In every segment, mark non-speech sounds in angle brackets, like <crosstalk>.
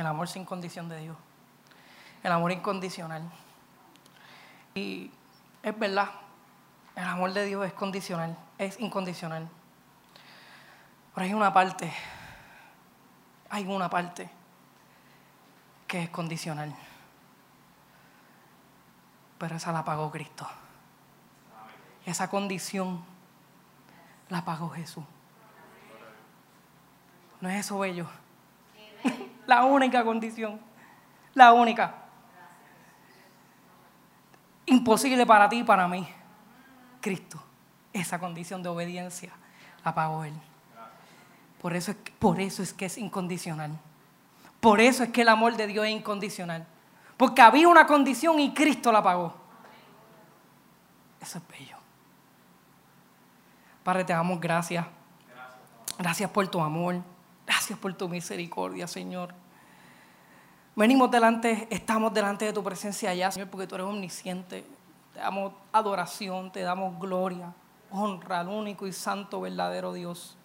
El amor sin condición de Dios. El amor incondicional. Y es verdad, el amor de Dios es condicional, es incondicional. Pero hay una parte, hay una parte que es condicional. Pero esa la pagó Cristo. Esa condición la pagó Jesús. ¿No es eso bello? La única condición. La única. Imposible para ti y para mí. Cristo. Esa condición de obediencia la pagó Él. Por eso, es, por eso es que es incondicional. Por eso es que el amor de Dios es incondicional. Porque había una condición y Cristo la pagó. Eso es bello. Padre, te damos gracias. Gracias por tu amor. Gracias por tu misericordia, Señor. Venimos delante, estamos delante de tu presencia allá, Señor, porque tú eres omnisciente. Te damos adoración, te damos gloria, honra al único y santo verdadero Dios.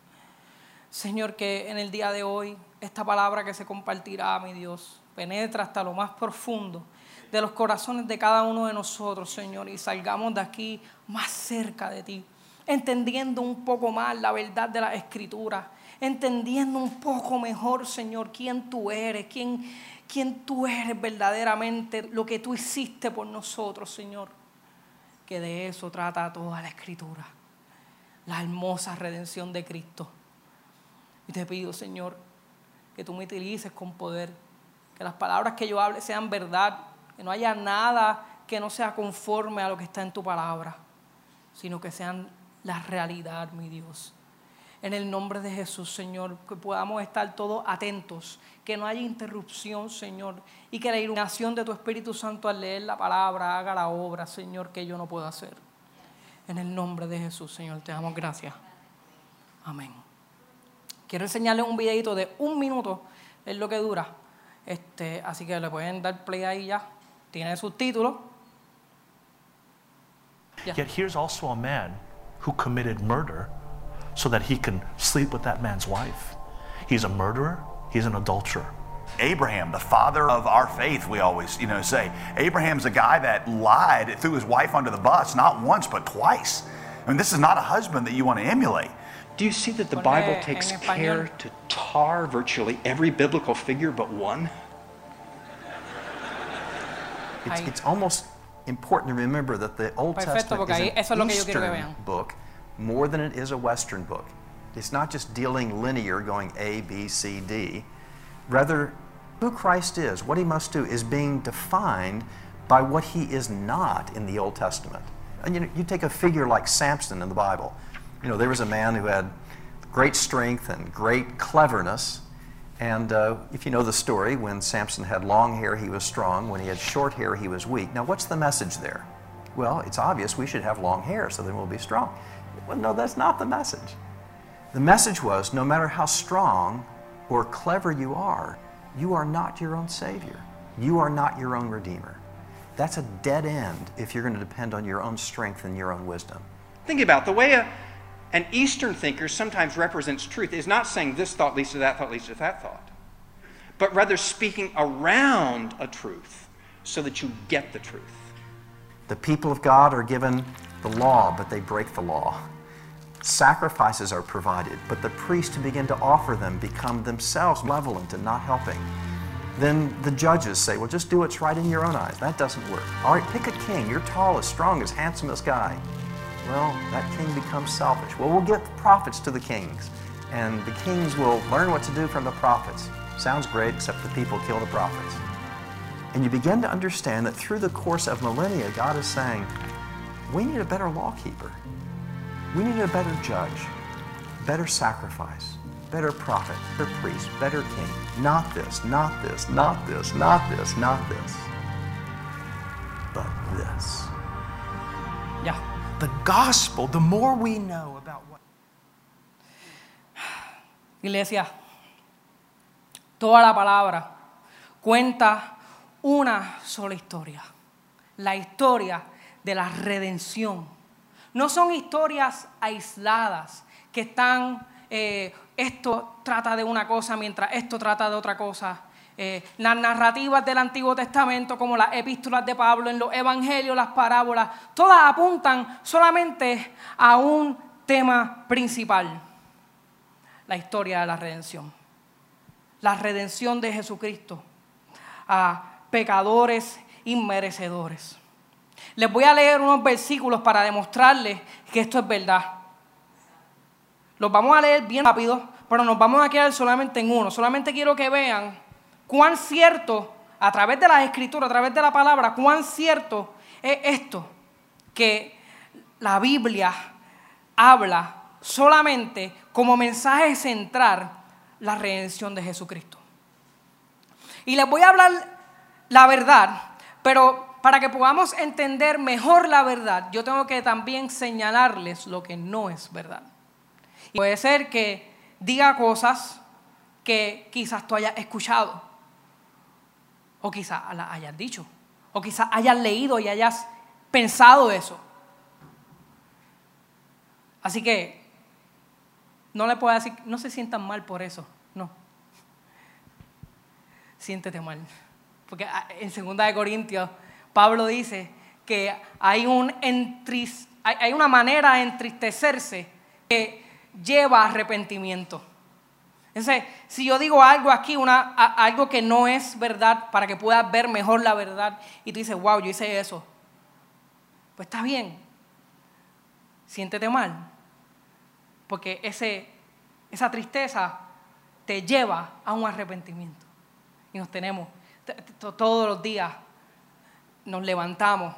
Señor, que en el día de hoy esta palabra que se compartirá, mi Dios, penetra hasta lo más profundo de los corazones de cada uno de nosotros, Señor, y salgamos de aquí más cerca de ti, entendiendo un poco más la verdad de la Escritura, entendiendo un poco mejor, Señor, quién tú eres, quién, quién tú eres verdaderamente, lo que tú hiciste por nosotros, Señor. Que de eso trata toda la Escritura, la hermosa redención de Cristo. Y te pido, Señor, que tú me utilices con poder, que las palabras que yo hable sean verdad, que no haya nada que no sea conforme a lo que está en tu palabra, sino que sean la realidad, mi Dios. En el nombre de Jesús, Señor, que podamos estar todos atentos, que no haya interrupción, Señor, y que la iluminación de tu Espíritu Santo al leer la palabra haga la obra, Señor, que yo no puedo hacer. En el nombre de Jesús, Señor, te damos gracias. Amén. Quiero enseñarles un videito de un minuto, es lo que dura. Este, así que le pueden dar play ahí ya. Tiene subtítulos. Yeah. Yet here's also a man who committed murder so that he can sleep with that man's wife. He's a murderer, he's an adulterer. Abraham, the father of our faith, we always, you know, say. Abraham's a guy that lied, threw his wife under the bus, not once, but twice. I mean, this is not a husband that you want to emulate. Do you see that the Bible takes care to tar virtually every biblical figure but one? <laughs> It's, it's almost important to remember that the Old Perfecto, Testament is an Eastern book more than it is a Western book. It's not just dealing linear, going A, B, C, D. Rather, who Christ is, what he must do, is being defined by what he is not in the Old Testament. And you, know, you take a figure like Samson in the Bible. You know, there was a man who had great strength and great cleverness. And uh, if you know the story, when Samson had long hair, he was strong. When he had short hair, he was weak. Now, what's the message there? Well, it's obvious we should have long hair so then we'll be strong. Well, no, that's not the message. The message was no matter how strong or clever you are, you are not your own Savior. You are not your own Redeemer. That's a dead end if you're going to depend on your own strength and your own wisdom. Think about the way a, an Eastern thinker sometimes represents truth is not saying this thought leads to that thought leads to that thought, but rather speaking around a truth so that you get the truth. The people of God are given the law, but they break the law. Sacrifices are provided, but the priests who begin to offer them become themselves malevolent and not helping. Then the judges say, well, just do what's right in your own eyes. That doesn't work. All right, pick a king. You're tallest, strongest, handsomest guy. Well, that king becomes selfish. Well, we'll get prophets to the kings, and the kings will learn what to do from the prophets. Sounds great, except the people kill the prophets. And you begin to understand that through the course of millennia, God is saying, we need a better lawkeeper. We need a better judge, better sacrifice, better prophet, better priest, better king. Not this, not this, not this, not this, not this, but this. Yeah, The gospel, the more we know about what. Iglesia, toda la palabra cuenta una sola historia. La historia de la redención. No son historias aisladas que están, eh, esto trata de una cosa mientras esto trata de otra cosa. eh, las narrativas del Antiguo Testamento, como las epístolas de Pablo, en los evangelios, las parábolas, todas apuntan solamente a un tema principal, la historia de la redención. La redención de Jesucristo a pecadores inmerecedores. Les voy a leer unos versículos para demostrarles que esto es verdad. Los vamos a leer bien rápido, pero nos vamos a quedar solamente en uno. Solamente quiero que vean cuán cierto, a través de las escrituras, a través de la palabra, cuán cierto es esto, que la Biblia habla solamente como mensaje central la redención de Jesucristo. Y les voy a hablar la verdad, pero para que podamos entender mejor la verdad, yo tengo que también señalarles lo que no es verdad. Y puede ser que diga cosas que quizás tú hayas escuchado o quizás la hayas dicho, o quizás hayas leído y hayas pensado eso. Así que no le puedo decir, no se sientan mal por eso, no. Siéntete mal. Porque ah, en 2 de Corintios, Pablo dice que hay, un hay una manera de entristecerse que lleva a arrepentimiento. Entonces, si yo digo algo aquí, una, algo que no es verdad, para que puedas ver mejor la verdad, y tú dices, wow, yo hice eso, pues está bien, siéntete mal, porque ese, esa tristeza te lleva a un arrepentimiento. Y nos tenemos, todos los días nos levantamos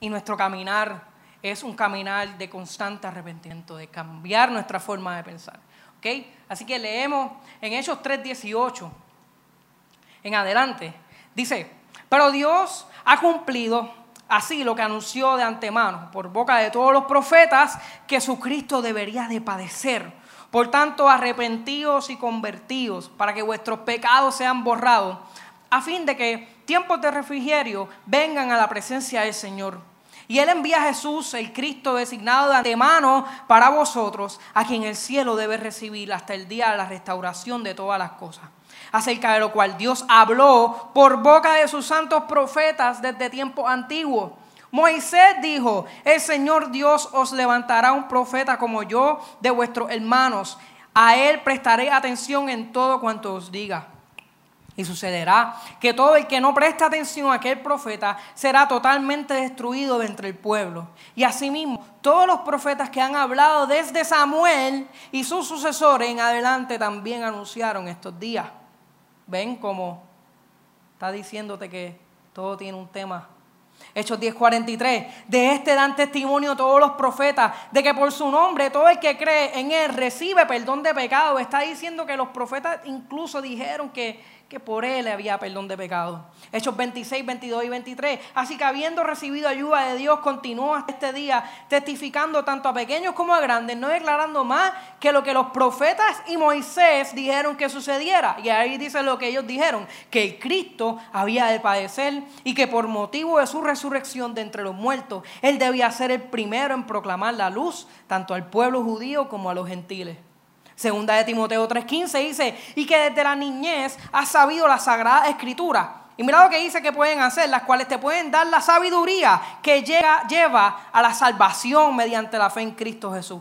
y nuestro caminar es un caminar de constante arrepentimiento, de cambiar nuestra forma de pensar. Así que leemos en Hechos 3:18 en adelante. Dice, pero Dios ha cumplido así lo que anunció de antemano por boca de todos los profetas que su Cristo debería de padecer. Por tanto, arrepentidos y convertidos para que vuestros pecados sean borrados, a fin de que tiempos de refrigerio vengan a la presencia del Señor y Él envía a Jesús, el Cristo designado de antemano para vosotros, a quien el cielo debe recibir hasta el día de la restauración de todas las cosas. Acerca de lo cual Dios habló por boca de sus santos profetas desde tiempo antiguo. Moisés dijo, el Señor Dios os levantará un profeta como yo de vuestros hermanos. A él prestaré atención en todo cuanto os diga. Y sucederá que todo el que no presta atención a aquel profeta será totalmente destruido de entre el pueblo. Y asimismo, todos los profetas que han hablado desde Samuel y sus sucesores en adelante también anunciaron estos días. ¿Ven cómo está diciéndote que todo tiene un tema? Hechos 10:43. De este dan testimonio todos los profetas, de que por su nombre todo el que cree en él recibe perdón de pecado. Está diciendo que los profetas incluso dijeron que que por él había perdón de pecado. Hechos 26, 22 y 23. Así que habiendo recibido ayuda de Dios, continuó hasta este día testificando tanto a pequeños como a grandes, no declarando más que lo que los profetas y Moisés dijeron que sucediera. Y ahí dice lo que ellos dijeron, que el Cristo había de padecer y que por motivo de su resurrección de entre los muertos, él debía ser el primero en proclamar la luz tanto al pueblo judío como a los gentiles. Segunda de Timoteo 3:15 dice, y que desde la niñez has sabido la sagrada escritura. Y mira lo que dice que pueden hacer, las cuales te pueden dar la sabiduría que llega, lleva a la salvación mediante la fe en Cristo Jesús.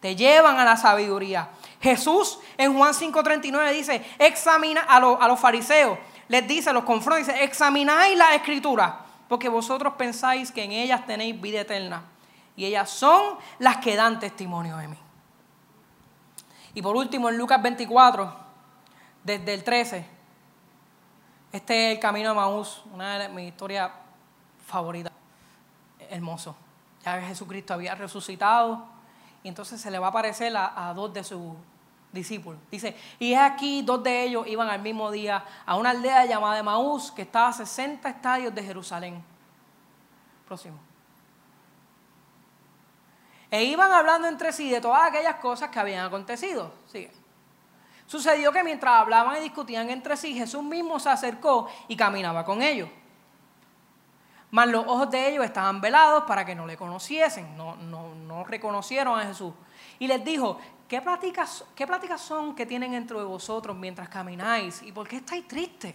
Te llevan a la sabiduría. Jesús en Juan 5:39 dice, examina a, a los fariseos, les dice, los confronta, dice, examináis la escritura, porque vosotros pensáis que en ellas tenéis vida eterna. Y ellas son las que dan testimonio de mí. Y por último, en Lucas 24, desde el 13, este es el camino de Maús, una de mis historias favoritas. Hermoso. Ya Jesucristo había resucitado y entonces se le va a aparecer a, a dos de sus discípulos. Dice, y es aquí dos de ellos iban al mismo día a una aldea llamada Maús que estaba a 60 estadios de Jerusalén. Próximo. E iban hablando entre sí de todas aquellas cosas que habían acontecido. Sigue. Sucedió que mientras hablaban y discutían entre sí, Jesús mismo se acercó y caminaba con ellos. Mas los ojos de ellos estaban velados para que no le conociesen, no, no, reconocieron a Jesús. Y les dijo, ¿qué pláticas, ¿qué son que tienen entre vosotros mientras camináis? ¿Y por qué estáis tristes?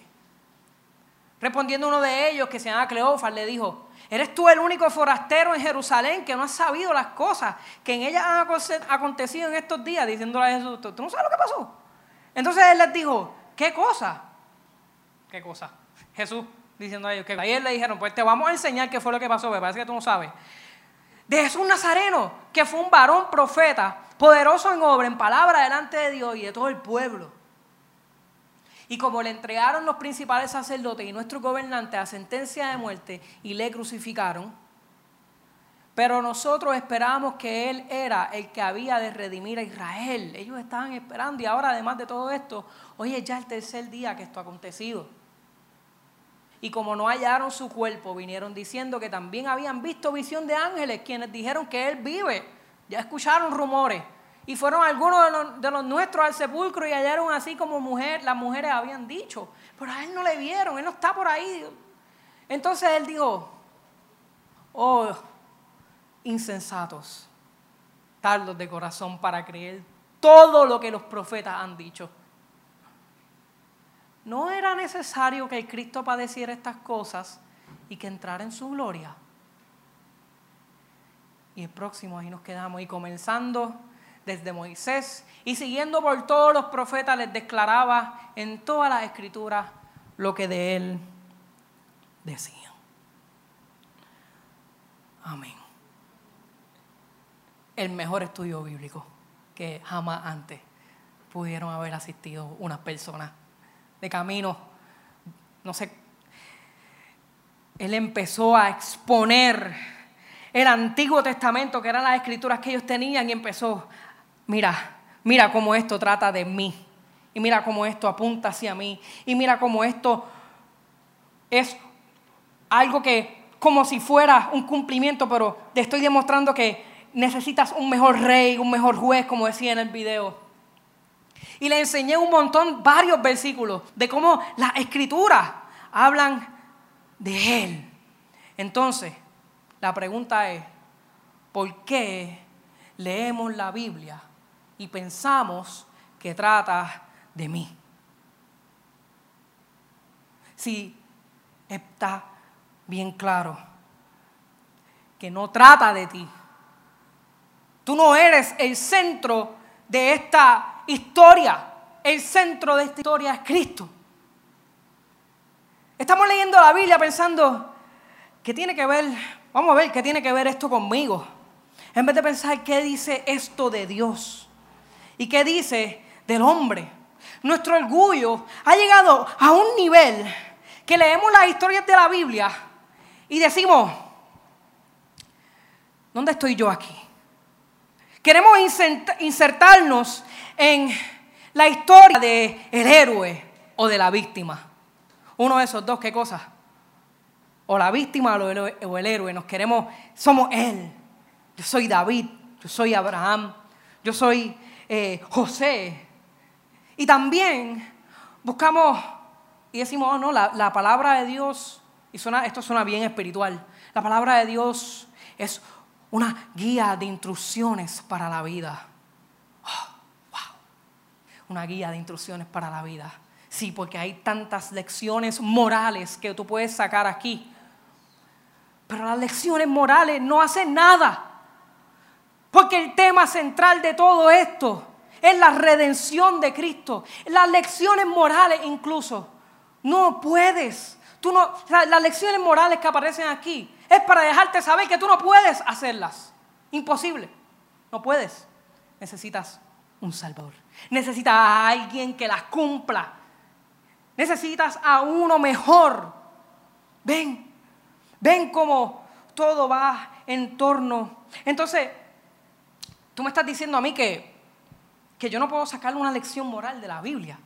Respondiendo uno de ellos, que se llama Cleófas, le dijo, ¿eres tú el único forastero en Jerusalén que no has sabido las cosas que en ella han acontecido en estos días? Diciéndole a Jesús, ¿tú no sabes lo que pasó? Entonces él les dijo, ¿qué cosa? ¿Qué cosa? Jesús diciendo a ellos que ayer le dijeron, pues te vamos a enseñar qué fue lo que pasó, me parece que tú no sabes. De Jesús Nazareno, que fue un varón profeta, poderoso en obra, en palabra delante de Dios y de todo el pueblo y como le entregaron los principales sacerdotes y nuestros gobernantes a sentencia de muerte y le crucificaron, pero nosotros esperábamos que Él era el que había de redimir a Israel. Ellos estaban esperando y ahora además de todo esto, hoy es ya el tercer día que esto ha acontecido. Y como no hallaron su cuerpo, vinieron diciendo que también habían visto visión de ángeles, quienes dijeron que Él vive. Ya escucharon rumores. Y fueron algunos de los, nuestros al sepulcro y hallaron así como mujer, las mujeres habían dicho. Pero a él no le vieron, él no está por ahí. Entonces él dijo, oh, insensatos, tardos de corazón para creer todo lo que los profetas han dicho. No era necesario que el Cristo padeciera estas cosas y que entrara en su gloria. Y el próximo ahí nos quedamos y comenzando desde Moisés y siguiendo por todos los profetas les declaraba en todas las escrituras lo que de él decían. Amén. El mejor estudio bíblico que jamás antes pudieron haber asistido unas personas de camino, no sé, él empezó a exponer el Antiguo Testamento, que eran las escrituras que ellos tenían, y empezó mira, mira cómo esto trata de mí. Y mira cómo esto apunta hacia mí. Y mira cómo esto es algo que como si fuera un cumplimiento, pero te estoy demostrando que necesitas un mejor rey, un mejor juez, como decía en el video. Y le enseñé un montón, varios versículos, de cómo las escrituras hablan de Él. Entonces, la pregunta es, ¿por qué leemos la Biblia y pensamos que trata de mí. Si está bien claro que no trata de ti. Tú no eres el centro de esta historia. El centro de esta historia es Cristo. Estamos leyendo la Biblia pensando, ¿qué tiene que ver? Vamos a ver qué tiene que ver esto conmigo. En vez de pensar, ¿qué dice esto de Dios? ¿Y qué dice del hombre? Nuestro orgullo ha llegado a un nivel que leemos las historias de la Biblia y decimos, ¿dónde estoy yo aquí? Queremos insertarnos en la historia del el héroe o de la víctima. Uno de esos dos, ¿qué cosa? O la víctima o el héroe. Nos queremos, somos él. Yo soy David, yo soy Abraham, yo soy eh, José. Y también buscamos y decimos, oh no, la, palabra de Dios, y suena, esto suena bien espiritual, la palabra de Dios es una guía de instrucciones para la vida. Oh, wow. Una guía de instrucciones para la vida. Sí, porque hay tantas lecciones morales que tú puedes sacar aquí. Pero las lecciones morales no hacen nada porque el tema central de todo esto es la redención de Cristo. Las lecciones morales incluso. No puedes. Tú no, las lecciones morales que aparecen aquí es para dejarte saber que tú no puedes hacerlas. Imposible. No puedes. Necesitas un Salvador. Necesitas a alguien que las cumpla. Necesitas a uno mejor. Ven. Ven cómo todo va en torno. Entonces, Tú me estás diciendo a mí que, que yo no puedo sacarle una lección moral de la Biblia.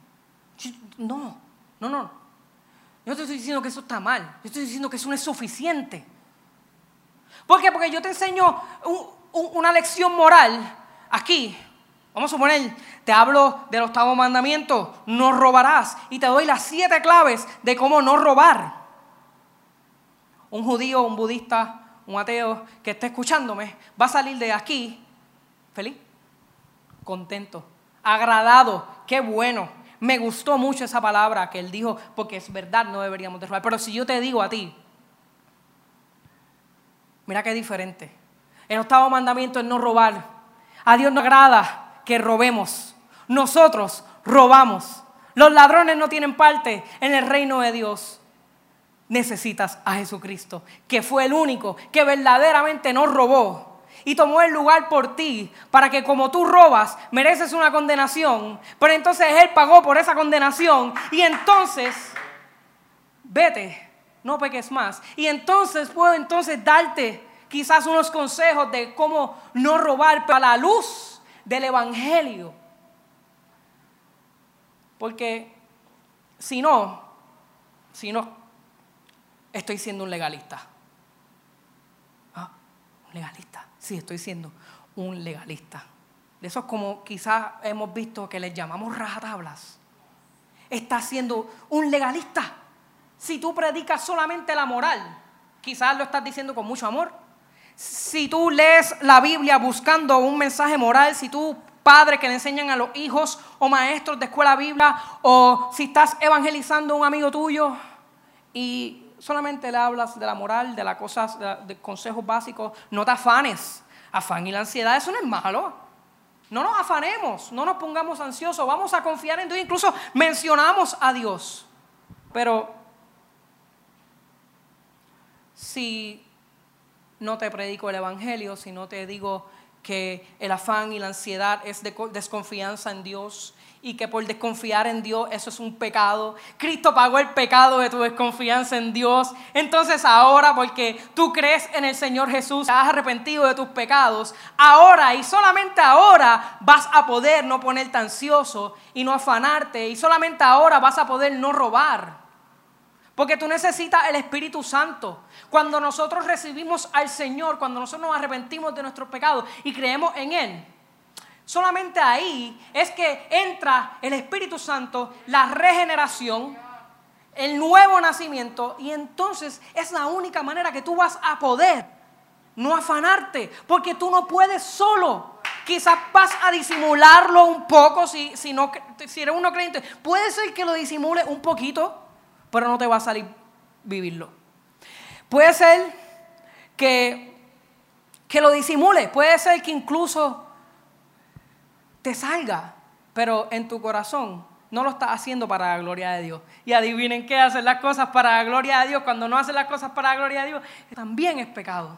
No, no, no. Yo te estoy diciendo que eso está mal. Yo estoy diciendo que eso no es suficiente. ¿Por qué? Porque yo te enseño una lección moral aquí. Vamos a suponer, te hablo del octavo mandamiento, no robarás. Y te doy las siete claves de cómo no robar. Un judío, un budista, un ateo que esté escuchándome, va a salir de aquí feliz, contento, agradado, qué bueno. me gustó mucho esa palabra que él dijo, porque es verdad, no deberíamos de robar. Pero si yo te digo a ti, mira qué diferente. El octavo mandamiento es no robar. A Dios no agrada que robemos. Nosotros robamos. Los ladrones no tienen parte en el reino de Dios. Necesitas a Jesucristo, que fue el único que verdaderamente no robó y tomó el lugar por ti, para que como tú robas, mereces una condenación, pero entonces Él pagó por esa condenación y entonces, vete, no peques más. Y entonces puedo entonces darte quizás unos consejos de cómo no robar a la luz del Evangelio. Porque si no, si no, estoy siendo un legalista. ¿Ah? Un legalista. Sí, estoy siendo un legalista. De esos como quizás hemos visto que les llamamos rajatablas. Estás siendo un legalista. Si tú predicas solamente la moral, quizás lo estás diciendo con mucho amor. Si tú lees la Biblia buscando un mensaje moral, si tú padre que le enseñan a los hijos o maestros de escuela bíblica o si estás evangelizando a un amigo tuyo y solamente le hablas de la moral, de las cosas, de, consejos básicos, no te afanes. Afán y la ansiedad, eso no es malo. No nos afanemos, no nos pongamos ansiosos, vamos a confiar en Dios. Incluso mencionamos a Dios. Pero si no te predico el Evangelio, si no te digo que el afán y la ansiedad es de desconfianza en Dios y que por desconfiar en Dios eso es un pecado. Cristo pagó el pecado de tu desconfianza en Dios. Entonces ahora, porque tú crees en el Señor Jesús, te has arrepentido de tus pecados, ahora y solamente ahora vas a poder no ponerte ansioso y no afanarte y solamente ahora vas a poder no robar. Porque tú necesitas el Espíritu Santo. Cuando nosotros recibimos al Señor, cuando nosotros nos arrepentimos de nuestros pecados y creemos en Él, solamente ahí es que entra el Espíritu Santo, la regeneración, el nuevo nacimiento, y entonces es la única manera que tú vas a poder no afanarte, porque tú no puedes solo. Quizás vas a disimularlo un poco si, si, no, si eres uno creyente. Puede ser que lo disimule un poquito, pero no te va a salir vivirlo. Puede ser que, que lo disimule, puede ser que incluso te salga, pero en tu corazón no lo estás haciendo para la gloria de Dios. Y adivinen qué, hacer las cosas para la gloria de Dios, cuando no haces las cosas para la gloria de Dios, también es pecado.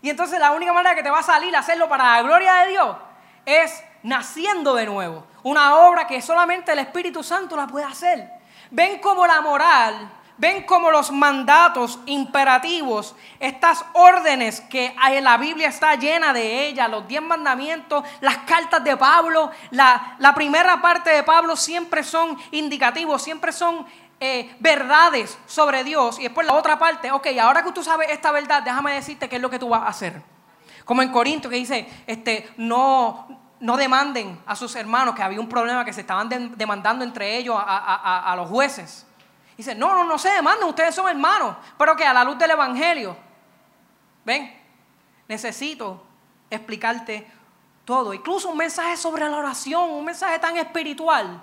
Y entonces la única manera que te va a salir a hacerlo para la gloria de Dios es naciendo de nuevo. Una obra que solamente el Espíritu Santo la puede hacer. Ven como la moral, ven como los mandatos imperativos, estas órdenes que la Biblia está llena de ellas, los diez mandamientos, las cartas de Pablo, la, primera parte de Pablo siempre son indicativos, siempre son eh, verdades sobre Dios. Y después la otra parte, ok, ahora que tú sabes esta verdad, déjame decirte qué es lo que tú vas a hacer. Como en Corinto que dice, este, no, no demanden a sus hermanos, que había un problema que se estaban demandando entre ellos a, los jueces. Dice, no, no, no se demanden, ustedes son hermanos, pero que a la luz del Evangelio, ven, necesito explicarte todo, incluso un mensaje sobre la oración, un mensaje tan espiritual.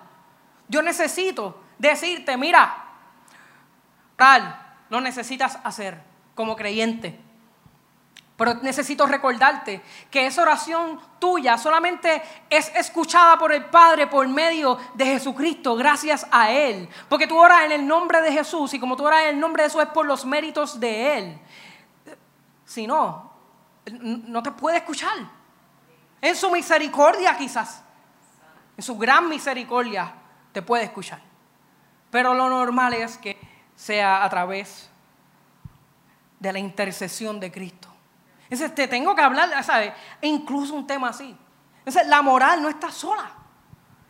Yo necesito decirte, mira, tal, lo necesitas hacer como creyente. Pero necesito recordarte que esa oración tuya solamente es escuchada por el Padre por medio de Jesucristo, gracias a Él. Porque tú oras en el nombre de Jesús y como tú oras en el nombre de Jesús es por los méritos de Él. Si no, no te puede escuchar. En su misericordia quizás, en su gran misericordia te puede escuchar. Pero lo normal es que sea a través de la intercesión de Cristo. Entonces te tengo que hablar, ¿sabes? E incluso un tema así. Entonces la moral no está sola.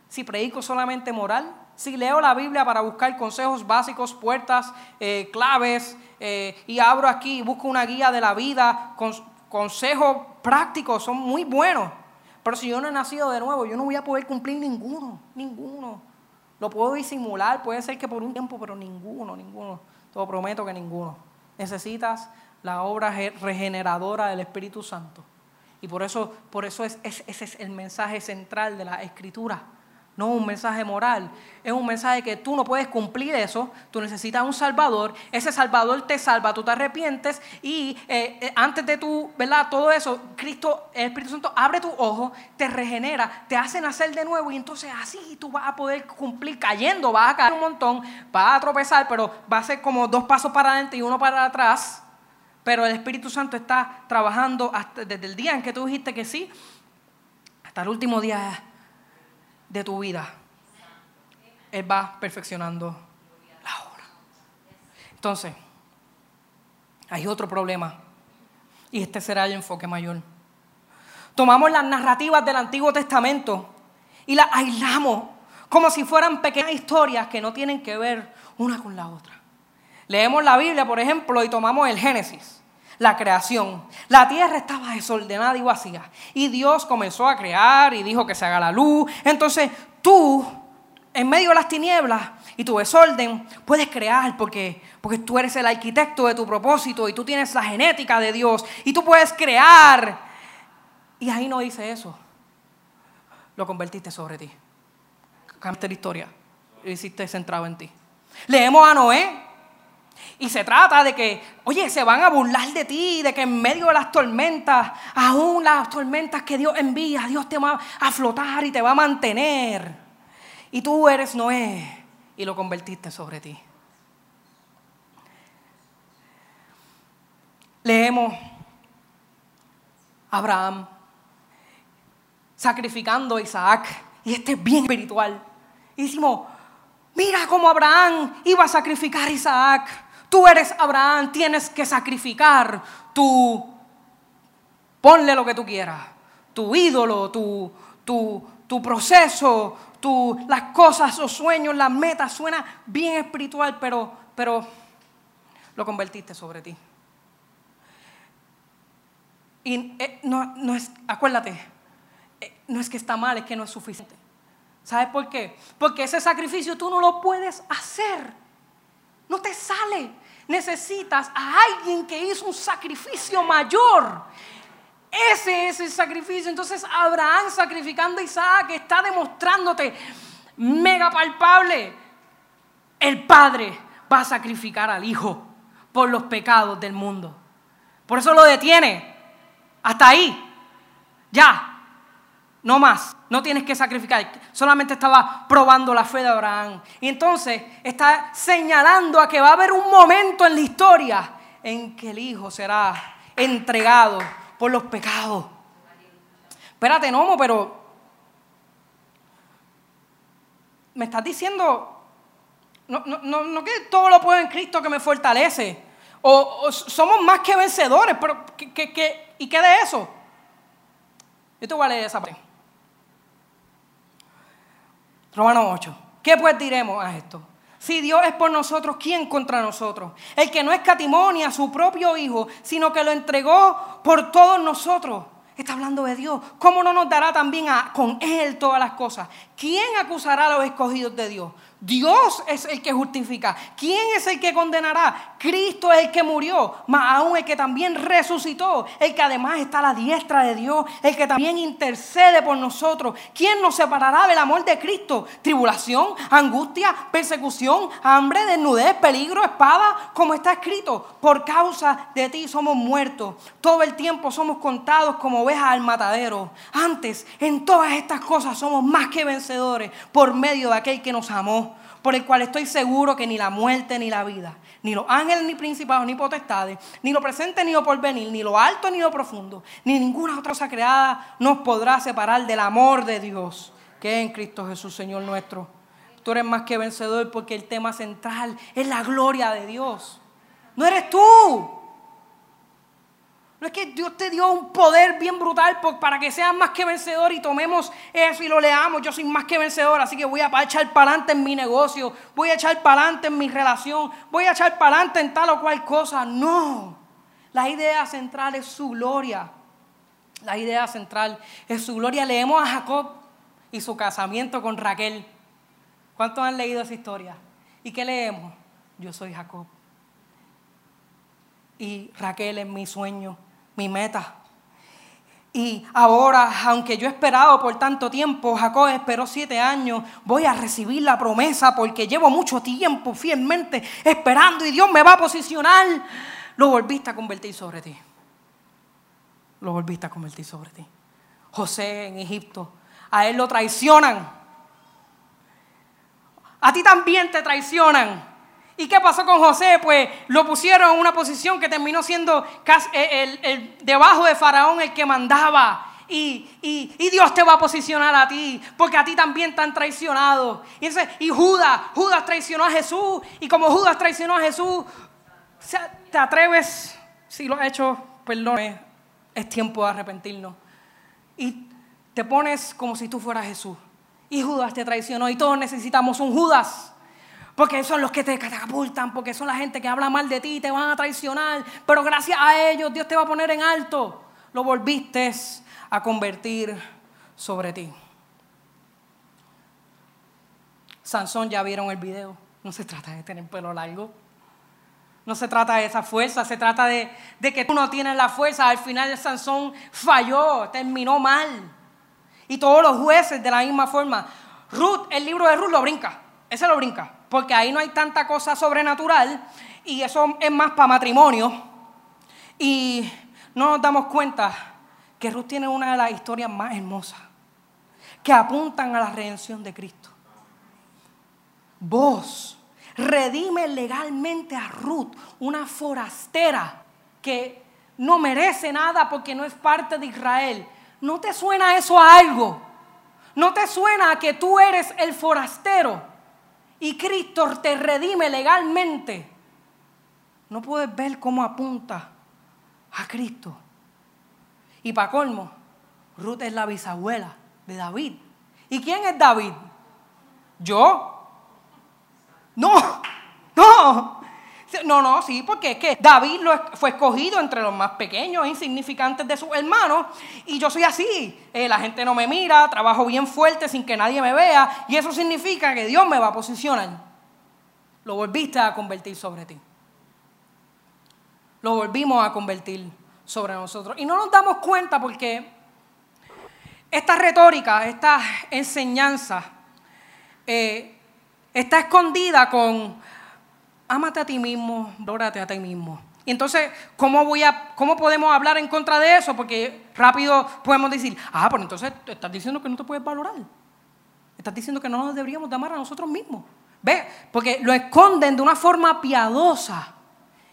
Si predico solamente moral, si leo la Biblia para buscar consejos básicos, puertas, eh, claves, eh, y abro aquí y busco una guía de la vida, consejos prácticos, son muy buenos. Pero si yo no he nacido de nuevo, yo no voy a poder cumplir ninguno, ninguno. Lo puedo disimular, puede ser que por un tiempo, pero ninguno, ninguno. Te lo prometo que ninguno. Necesitas la obra regeneradora del Espíritu Santo. Y por eso, por eso es, ese es el mensaje central de la Escritura. no un mensaje moral. Es un mensaje que tú no puedes cumplir eso, tú necesitas un Salvador, ese Salvador te salva, tú te arrepientes y eh, eh, antes de tu, ¿verdad? Todo eso, Cristo, el Espíritu Santo abre tu ojo, te regenera, te hace nacer de nuevo y entonces así tú vas a poder cumplir cayendo, vas a caer un montón, vas a tropezar, pero va a ser como dos pasos para adelante y uno para atrás. Pero el Espíritu Santo está trabajando desde el día en que tú dijiste que sí, hasta el último día de tu vida. Él va perfeccionando la obra. Entonces, hay otro problema. Y este será el enfoque mayor. Tomamos las narrativas del Antiguo Testamento y las aislamos como si fueran pequeñas historias que no tienen que ver una con la otra. Leemos la Biblia, por ejemplo, y tomamos el Génesis, la creación. La tierra estaba desordenada y vacía. Y Dios comenzó a crear y dijo que se haga la luz. Entonces tú, en medio de las tinieblas y tu desorden, puedes crear porque, porque tú eres el arquitecto de tu propósito y tú tienes la genética de Dios. Y tú puedes crear. Y ahí no dice eso. Lo convertiste sobre ti. Cambiaste la historia. Lo hiciste centrado en ti. Leemos a Noé. Y se trata de que, oye, se van a burlar de ti, de que en medio de las tormentas, aún las tormentas que Dios envía, Dios te va a flotar y te va a mantener. Y tú eres Noé y lo convertiste sobre ti. Leemos Abraham sacrificando a Isaac. Y este es bien espiritual. Y decimos, mira cómo Abraham iba a sacrificar a Isaac. Tú eres Abraham, tienes que sacrificar tu, ponle lo que tú quieras, tu ídolo, tu, tu, tu proceso, tu, las cosas, los sueños, las metas. Suena bien espiritual, pero, pero lo convertiste sobre ti. Y eh, no, no es, acuérdate, eh, no es que está mal, es que no es suficiente. ¿Sabes por qué? Porque ese sacrificio tú no lo puedes hacer. No te sale. Necesitas a alguien que hizo un sacrificio mayor. Ese es el sacrificio. Entonces Abraham sacrificando a Isaac está demostrándote mega palpable. El padre va a sacrificar al hijo por los pecados del mundo. Por eso lo detiene. Hasta ahí. Ya. No más. No tienes que sacrificar. Solamente estaba probando la fe de Abraham. Y entonces está señalando a que va a haber un momento en la historia en que el hijo será entregado por los pecados. Espérate, Nomo, pero me estás diciendo, no, no, no, que todo lo puedo en Cristo que me fortalece. O, somos más que vencedores, pero ¿qué, y qué de eso? Yo te voy a leer esa parte. Romanos 8. ¿Qué pues diremos a esto? Si Dios es por nosotros, ¿quién contra nosotros? El que no escatimonia a su propio Hijo, sino que lo entregó por todos nosotros. Está hablando de Dios. ¿Cómo no nos dará también a, con Él todas las cosas? ¿Quién acusará a los escogidos de Dios? Dios es el que justifica. ¿Quién es el que condenará? Cristo es el que murió, más aún el que también resucitó, el que además está a la diestra de Dios, el que también intercede por nosotros. ¿Quién nos separará del amor de Cristo? Tribulación, angustia, persecución, hambre, desnudez, peligro, espada, como está escrito. Por causa de ti somos muertos. Todo el tiempo somos contados como ovejas al matadero. Antes, en todas estas cosas somos más que vencedores por medio de aquel que nos amó por el cual estoy seguro que ni la muerte ni la vida, ni los ángeles ni principados ni potestades, ni lo presente ni lo porvenir, ni lo alto ni lo profundo, ni ninguna otra cosa creada nos podrá separar del amor de Dios que es en Cristo Jesús, Señor nuestro. Tú eres más que vencedor porque el tema central es la gloria de Dios. No eres tú. No es que Dios te dio un poder bien brutal para que seas más que vencedor y tomemos eso y lo leamos. Yo soy más que vencedor, así que voy a echar para adelante en mi negocio, voy a echar para adelante en mi relación, voy a echar para adelante en tal o cual cosa. No, la idea central es su gloria. La idea central es su gloria. Leemos a Jacob y su casamiento con Raquel. ¿Cuántos han leído esa historia? ¿Y qué leemos? Yo soy Jacob. Y Raquel es mi sueño mi meta. Y ahora, aunque yo he esperado por tanto tiempo, Jacob esperó siete años, voy a recibir la promesa porque llevo mucho tiempo fielmente esperando y Dios me va a posicionar. Lo volviste a convertir sobre ti. Lo volviste a convertir sobre ti. José en Egipto, a él lo traicionan. A ti también te traicionan. ¿Y qué pasó con José? Pues lo pusieron en una posición que terminó siendo eh, el, debajo de Faraón el que mandaba. Y, Dios te va a posicionar a ti, porque a ti también te han traicionado. Y, y Judas, Judas traicionó a Jesús, y como Judas traicionó a Jesús, te atreves, si lo has hecho, perdón, es tiempo de arrepentirnos. Y te pones como si tú fueras Jesús. Y Judas te traicionó, y todos necesitamos un Judas. Porque son los que te catapultan, porque son la gente que habla mal de ti te van a traicionar. Pero gracias a ellos Dios te va a poner en alto. Lo volviste a convertir sobre ti. Sansón, ya vieron el video. No se trata de tener pelo largo. No se trata de esa fuerza, se trata de que tú no tienes la fuerza. Al final Sansón falló, terminó mal. Y todos los jueces de la misma forma. Ruth, el libro de Ruth lo brinca. Ese lo brinca porque ahí no hay tanta cosa sobrenatural y eso es más para matrimonio. Y no nos damos cuenta que Ruth tiene una de las historias más hermosas que apuntan a la redención de Cristo. Vos redime legalmente a Ruth, una forastera que no merece nada porque no es parte de Israel. ¿No te suena eso a algo? ¿No te suena a que tú eres el forastero? Y Cristo te redime legalmente, no puedes ver cómo apunta a Cristo. Y para colmo, Ruth es la bisabuela de David. ¿Y quién es David? ¿Yo? No, no. No, no, sí, porque es que David fue escogido entre los más pequeños e insignificantes de sus hermanos y yo soy así. Eh, la gente no me mira, trabajo bien fuerte sin que nadie me vea y eso significa que Dios me va a posicionar. Lo volviste a convertir sobre ti. Lo volvimos a convertir sobre nosotros. Y no nos damos cuenta porque esta retórica, esta enseñanza, eh, está escondida con ámate a ti mismo, valórate a ti mismo. Y entonces, ¿cómo, voy a, ¿cómo podemos hablar en contra de eso? Porque rápido podemos decir, ah, pero entonces estás diciendo que no te puedes valorar. Estás diciendo que no nos deberíamos de amar a nosotros mismos. ¿Ves? Porque lo esconden de una forma piadosa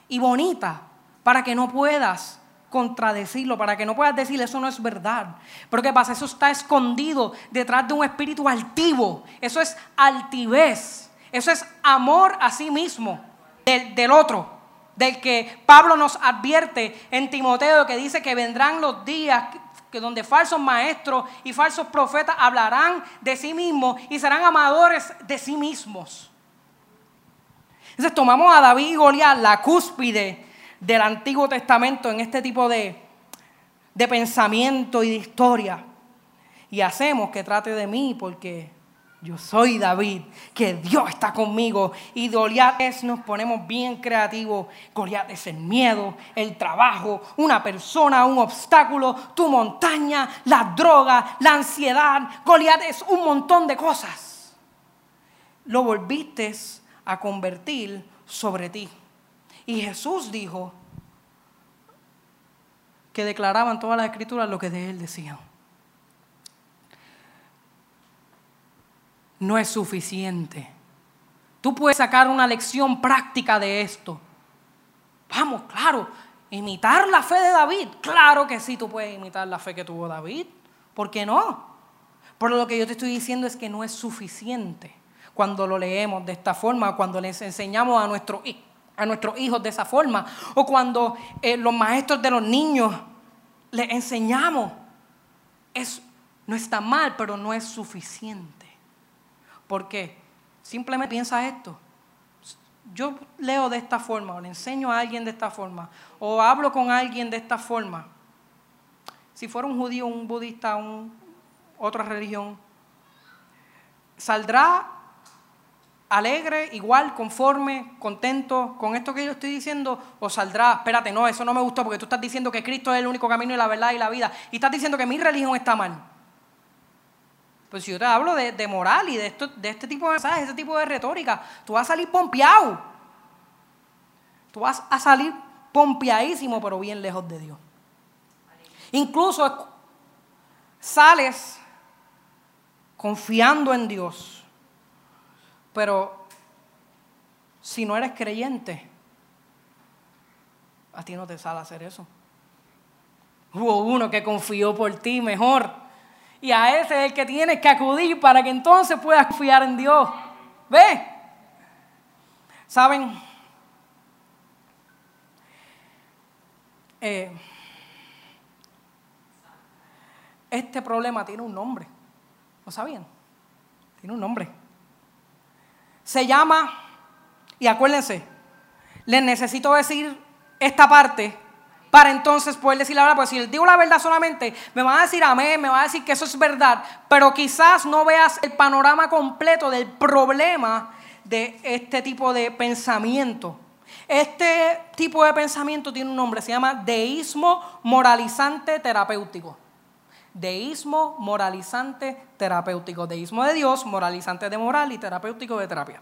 y bonita para que no puedas contradecirlo, para que no puedas decir eso no es verdad. Pero ¿qué pasa? Eso está escondido detrás de un espíritu altivo. Eso es altivez. Eso es amor a sí mismo, del, otro, del que Pablo nos advierte en Timoteo, que dice que vendrán los días que donde falsos maestros y falsos profetas hablarán de sí mismos y serán amadores de sí mismos. Entonces tomamos a David y Goliat, la cúspide del Antiguo Testamento en este tipo de, de pensamiento y de historia, y hacemos que trate de mí porque yo soy David, que Dios está conmigo. Y Goliat es, nos ponemos bien creativos. Goliat es el miedo, el trabajo, una persona, un obstáculo, tu montaña, la droga, la ansiedad. Goliat es un montón de cosas. Lo volviste a convertir sobre ti. Y Jesús dijo que declaraban todas las escrituras lo que de él decían. No es suficiente. Tú puedes sacar una lección práctica de esto. Vamos, claro, imitar la fe de David. Claro que sí, tú puedes imitar la fe que tuvo David. ¿Por qué no? Pero lo que yo te estoy diciendo es que no es suficiente cuando lo leemos de esta forma, cuando les enseñamos a, a nuestros hijos de esa forma, o cuando eh, los maestros de los niños les enseñamos. Es, no está mal, pero no es suficiente. ¿Por qué? Simplemente piensa esto. Yo leo de esta forma, o le enseño a alguien de esta forma, o hablo con alguien de esta forma. Si fuera un judío, un budista, un, otra religión, ¿saldrá alegre, igual, conforme, contento con esto que yo estoy diciendo, o saldrá, espérate, no, eso no me gustó porque tú estás diciendo que Cristo es el único camino y la verdad y la vida, y estás diciendo que mi religión está mal. Pues si yo te hablo de, moral y de, esto, de este tipo de mensajes, este tipo de retórica, tú vas a salir pompeado. Tú vas a salir pompeadísimo, pero bien lejos de Dios. Incluso sales confiando en Dios, pero si no eres creyente, a ti no te sale hacer eso. Hubo uno que confió por ti mejor. Y a ese es el que tienes que acudir para que entonces puedas confiar en Dios. ¿Ve? ¿Saben? Eh, este problema tiene un nombre. ¿Lo sabían? Tiene un nombre. Se llama, y acuérdense, les necesito decir esta parte para entonces poder decir la verdad, porque si digo la verdad solamente, me van a decir amén, me van a decir que eso es verdad, pero quizás no veas el panorama completo del problema de este tipo de pensamiento. Este tipo de pensamiento tiene un nombre, se llama deísmo moralizante terapéutico. Deísmo moralizante terapéutico. Deísmo de Dios, moralizante de moral y terapéutico de terapia.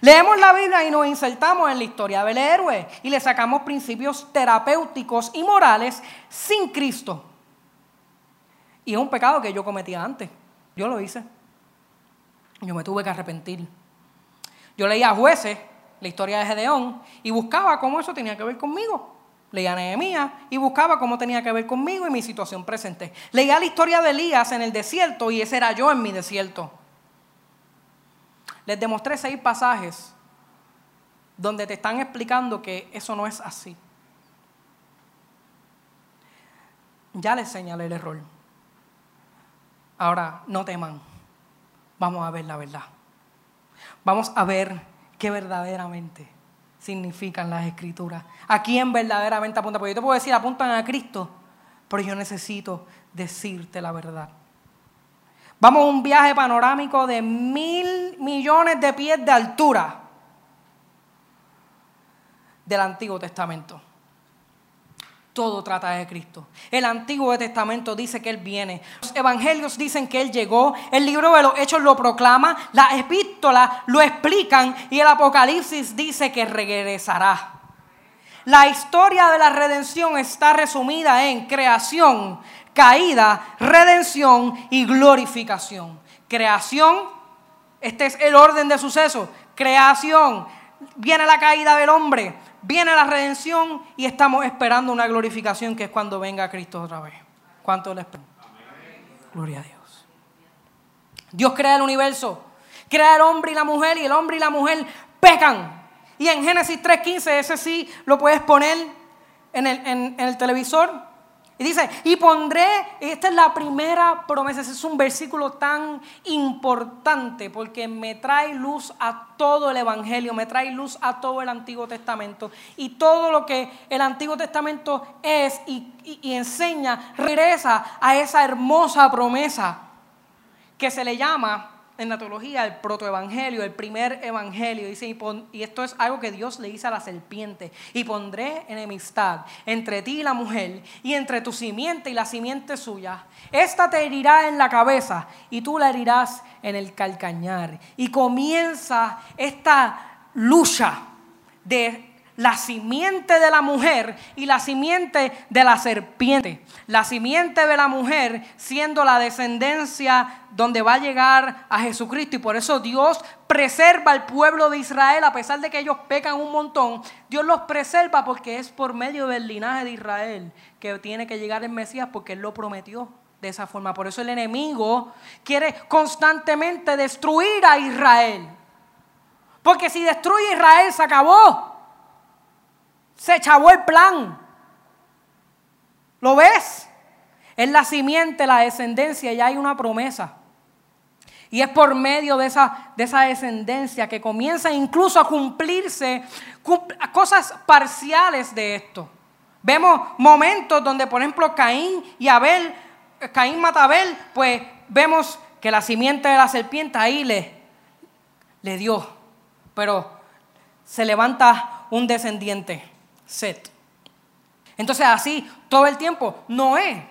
Leemos la Biblia y nos insertamos en la historia del héroe y le sacamos principios terapéuticos y morales sin Cristo. Y es un pecado que yo cometía antes. Yo lo hice. Yo me tuve que arrepentir. Yo leía jueces, la historia de Gedeón, y buscaba cómo eso tenía que ver conmigo. Leía Nehemías y buscaba cómo tenía que ver conmigo y mi situación presente. Leía la historia de Elías en el desierto y ese era yo en mi desierto. Les demostré seis pasajes donde te están explicando que eso no es así. Ya les señalé el error. Ahora, no teman. Vamos a ver la verdad. Vamos a ver qué verdaderamente significan las escrituras. ¿A quién verdaderamente apunta? Porque yo te puedo decir, apuntan a Cristo, pero yo necesito decirte la verdad. Vamos a un viaje panorámico de mil millones de pies de altura del Antiguo Testamento. Todo trata de Cristo. El Antiguo Testamento dice que Él viene. Los evangelios dicen que Él llegó. El libro de los Hechos lo proclama. Las epístolas lo explican. Y el Apocalipsis dice que regresará. La historia de la redención está resumida en creación, caída, redención y glorificación. Creación, este es el orden de sucesos. Creación, viene la caída del hombre, viene la redención y estamos esperando una glorificación que es cuando venga Cristo otra vez. ¿Cuánto le esperamos? Gloria a Dios. Dios crea el universo, crea el hombre y la mujer y el hombre y la mujer pecan. Y en Génesis 3.15, ese sí lo puedes poner en el televisor. Y dice, y pondré, esta es la primera promesa, ese es un versículo tan importante porque me trae luz a todo el Evangelio, me trae luz a todo el Antiguo Testamento. Y todo lo que el Antiguo Testamento es y, y enseña, regresa a esa hermosa promesa que se le llama en la teología el protoevangelio, el primer evangelio. Dice, y, esto es algo que Dios le dice a la serpiente. Y pondré enemistad entre ti y la mujer, y entre tu simiente y la simiente suya. Esta te herirá en la cabeza, y tú la herirás en el calcañar. Y comienza esta lucha de la simiente de la mujer y la simiente de la serpiente. La simiente de la mujer siendo la descendencia donde va a llegar a Jesucristo. Y por eso Dios preserva al pueblo de Israel, a pesar de que ellos pecan un montón. Dios los preserva porque es por medio del linaje de Israel que tiene que llegar el Mesías porque Él lo prometió de esa forma. Por eso el enemigo quiere constantemente destruir a Israel. Porque si destruye a Israel se acabó. Se echabó el plan. ¿Lo ves? Es la simiente, la descendencia, y hay una promesa. Y es por medio de esa, de esa descendencia que comienza incluso a cumplirse cosas parciales de esto. Vemos momentos donde, por ejemplo, Caín y Abel, Caín mata a Abel, pues vemos que la simiente de la serpiente ahí le, le dio pero se levanta un descendiente, Set. Entonces así, todo el tiempo, Noé.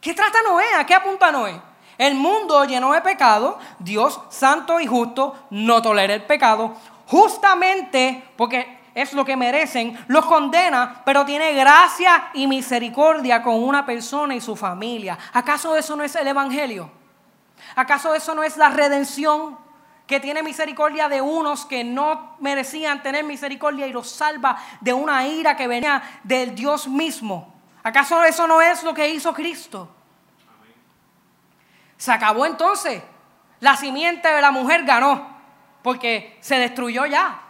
¿Qué trata Noé? ¿A qué apunta Noé? El mundo lleno de pecado, Dios santo y justo no tolera el pecado, justamente porque es lo que merecen, los condena, pero tiene gracia y misericordia con una persona y su familia. ¿Acaso eso no es el Evangelio? ¿Acaso eso no es la redención? Que tiene misericordia de unos que no merecían tener misericordia y los salva de una ira que venía del Dios mismo. ¿Acaso eso no es lo que hizo Cristo? Se acabó entonces. La simiente de la mujer ganó, porque se destruyó ya,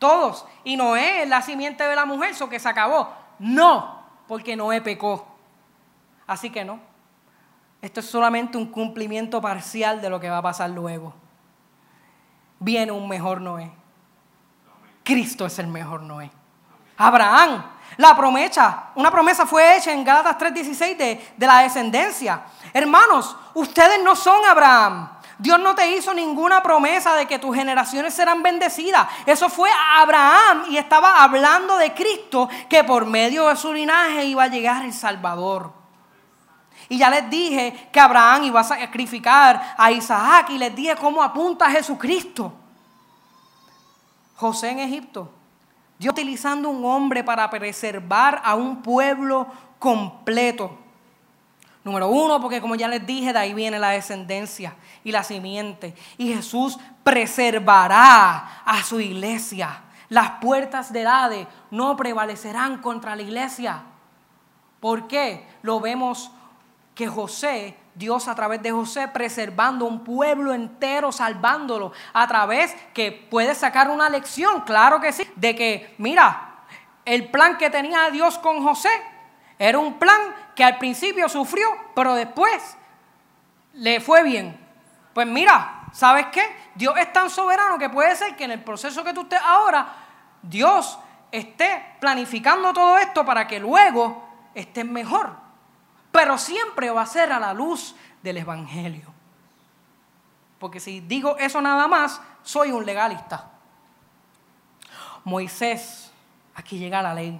todos. Y Noé es la simiente de la mujer, eso que se acabó. No, porque Noé pecó. Así que no. Esto es solamente un cumplimiento parcial de lo que va a pasar luego viene un mejor Noé. Cristo es el mejor Noé. Abraham, la promesa, una promesa fue hecha en Gálatas 3:16 de, de la descendencia. Hermanos, ustedes no son Abraham. Dios no te hizo ninguna promesa de que tus generaciones serán bendecidas. Eso fue Abraham y estaba hablando de Cristo que por medio de su linaje iba a llegar el Salvador. Y ya les dije que Abraham iba a sacrificar a Isaac y les dije cómo apunta a Jesucristo. José en Egipto, Dios utilizando un hombre para preservar a un pueblo completo. Número uno, porque como ya les dije, de ahí viene la descendencia y la simiente. Y Jesús preservará a su iglesia. Las puertas del Hade no prevalecerán contra la iglesia. ¿Por qué? Lo vemos que José, Dios a través de José, preservando un pueblo entero, salvándolo, a través que puede sacar una lección, claro que sí, de que, mira, el plan que tenía Dios con José era un plan que al principio sufrió, pero después le fue bien. Pues mira, ¿sabes qué? Dios es tan soberano que puede ser que en el proceso que tú estés ahora, Dios esté planificando todo esto para que luego estés mejor pero siempre va a ser a la luz del Evangelio. Porque si digo eso nada más, soy un legalista. Moisés, aquí llega la ley,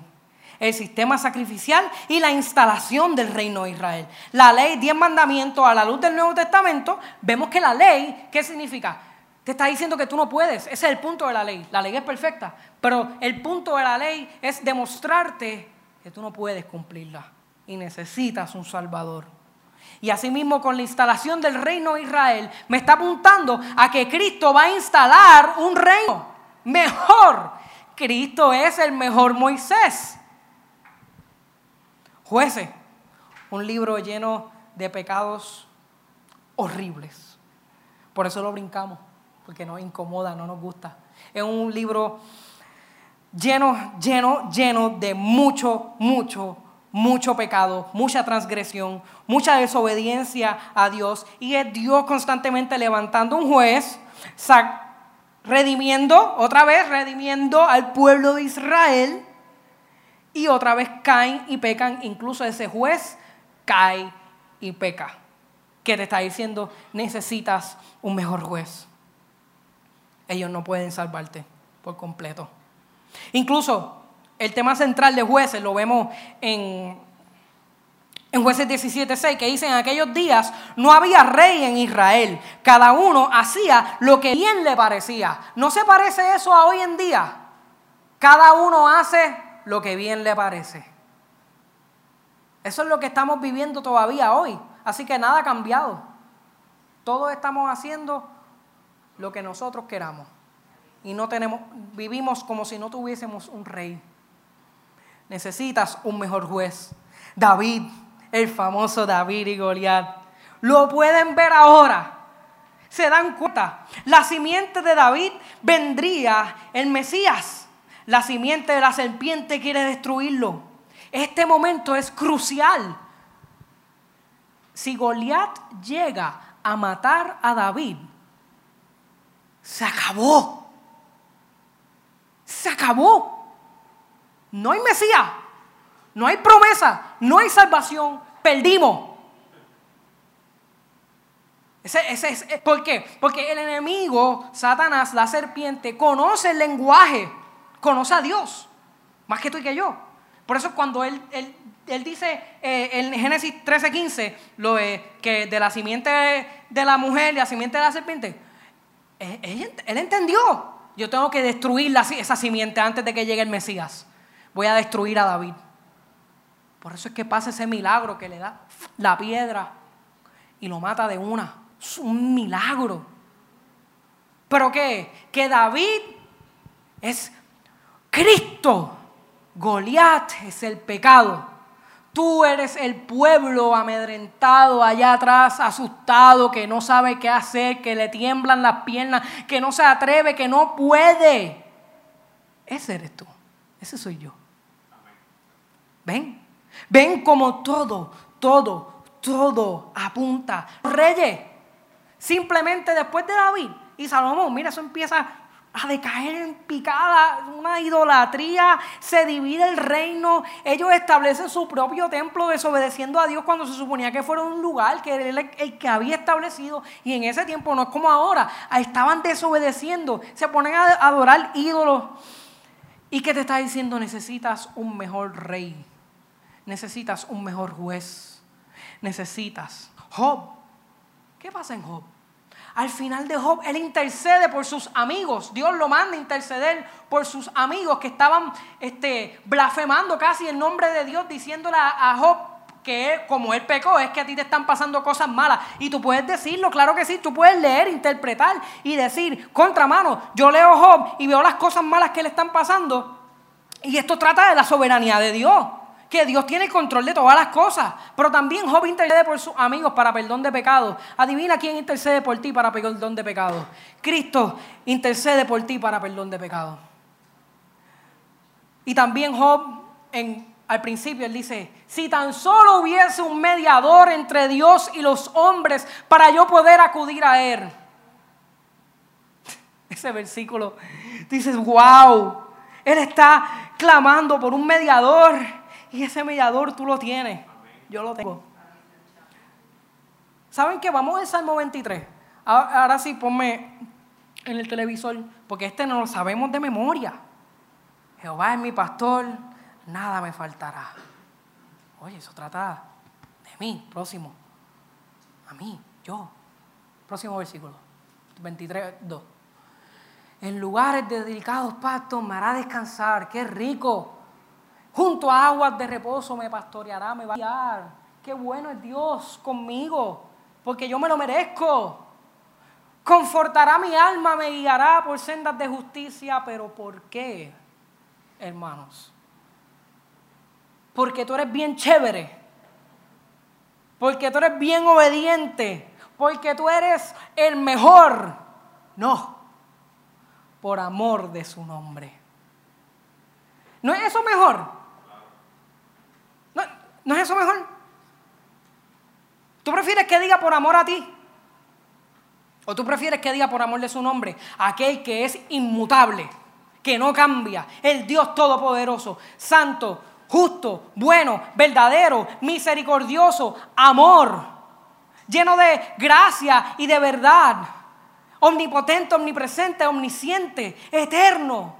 el sistema sacrificial y la instalación del reino de Israel. La ley, diez mandamientos a la luz del Nuevo Testamento, vemos que la ley, ¿qué significa? Te está diciendo que tú no puedes, ese es el punto de la ley. La ley es perfecta, pero el punto de la ley es demostrarte que tú no puedes cumplirla y necesitas un Salvador. Y asimismo con la instalación del reino de Israel me está apuntando a que Cristo va a instalar un reino mejor. Cristo es el mejor Moisés. Jueces, un libro lleno de pecados horribles. Por eso lo brincamos, porque nos incomoda, no nos gusta. Es un libro lleno, lleno, lleno de mucho, mucho mucho pecado, mucha transgresión, mucha desobediencia a Dios. Y es Dios constantemente levantando un juez, redimiendo, otra vez redimiendo al pueblo de Israel. Y otra vez caen y pecan, incluso ese juez cae y peca. Que te está diciendo, necesitas un mejor juez. Ellos no pueden salvarte por completo. Incluso el tema central de jueces lo vemos en, en jueces 17.6, que dice, en aquellos días no había rey en Israel. Cada uno hacía lo que bien le parecía. ¿No se parece eso a hoy en día? Cada uno hace lo que bien le parece. Eso es lo que estamos viviendo todavía hoy. Así que nada ha cambiado. Todos estamos haciendo lo que nosotros queramos. Y no tenemos, vivimos como si no tuviésemos un rey necesitas un mejor juez. David, el famoso David y Goliat. Lo pueden ver ahora. Se dan cuenta. La simiente de David vendría el Mesías. La simiente de la serpiente quiere destruirlo. Este momento es crucial. Si Goliat llega a matar a David, se acabó. Se acabó. No hay Mesías, no hay promesa, no hay salvación, perdimos. Eh, ¿Por qué? Porque el enemigo, Satanás, la serpiente, conoce el lenguaje, conoce a Dios, más que tú y que yo. Por eso cuando él, él, él dice eh, en Génesis 13:15, lo de, que de la simiente de la mujer y la simiente de la serpiente, él, él- él entendió, yo tengo que destruir la- esa simiente antes de que llegue el Mesías. Voy a destruir a David. Por eso es que pasa ese milagro que le da la piedra y lo mata de una. Es un milagro. ¿Pero qué? Que David es Cristo. Goliat es el pecado. Tú eres el pueblo amedrentado allá atrás, asustado, que no sabe qué hacer, que le tiemblan las piernas, que no se atreve, que no puede. Ese eres tú. Ese soy yo. Ven, ven como todo, todo, todo apunta. Reyes, simplemente después de David y Salomón, mira, eso empieza a decaer en picada, una idolatría, se divide el reino, ellos establecen su propio templo desobedeciendo a Dios cuando se suponía que fuera un lugar que el, que había establecido y en ese tiempo no es como ahora, estaban desobedeciendo, se ponen a adorar ídolos. ¿Y qué te está diciendo? Necesitas un mejor rey. Necesitas un mejor juez. Necesitas. Job. ¿Qué pasa en Job? Al final de Job, él intercede por sus amigos. Dios lo manda a interceder por sus amigos que estaban este, blasfemando casi el nombre de Dios, diciéndole a, Job que como él pecó, es que a ti te están pasando cosas malas. Y tú puedes decirlo, claro que sí, tú puedes leer, interpretar y decir, contramano, yo leo Job y veo las cosas malas que le están pasando. Y esto trata de la soberanía de Dios, que Dios tiene el control de todas las cosas. Pero también Job intercede por sus amigos para perdón de pecados. Adivina quién intercede por ti para perdón de pecados. Cristo intercede por ti para perdón de pecados. Y también Job, en, al principio, él dice, si tan solo hubiese un mediador entre Dios y los hombres para yo poder acudir a él. <laughs> Ese versículo, dices, wow, él está clamando por un mediador y ese mediador tú lo tienes. Yo lo tengo. ¿Saben qué? Vamos al Salmo 23. Ahora, sí, ponme en el televisor, porque este no lo sabemos de memoria. Jehová es mi pastor, nada me faltará. Oye, eso trata de mí, próximo. A mí, yo. Próximo versículo. 23, 2. En lugares de delicados pastos me hará descansar. Qué rico. Junto a aguas de reposo me pastoreará, me va a guiar. Qué bueno es Dios conmigo, porque yo me lo merezco. Confortará mi alma, me guiará por sendas de justicia. Pero ¿por qué, hermanos? Porque tú eres bien chévere. Porque tú eres bien obediente. Porque tú eres el mejor. No por amor de su nombre. ¿No es eso mejor? ¿No, ¿no es eso mejor? ¿Tú prefieres que diga por amor a ti? ¿O tú prefieres que diga por amor de su nombre? Aquel que es inmutable, que no cambia, el Dios todopoderoso, santo, justo, bueno, verdadero, misericordioso, amor, lleno de gracia y de verdad omnipotente, omnipresente, omnisciente, eterno,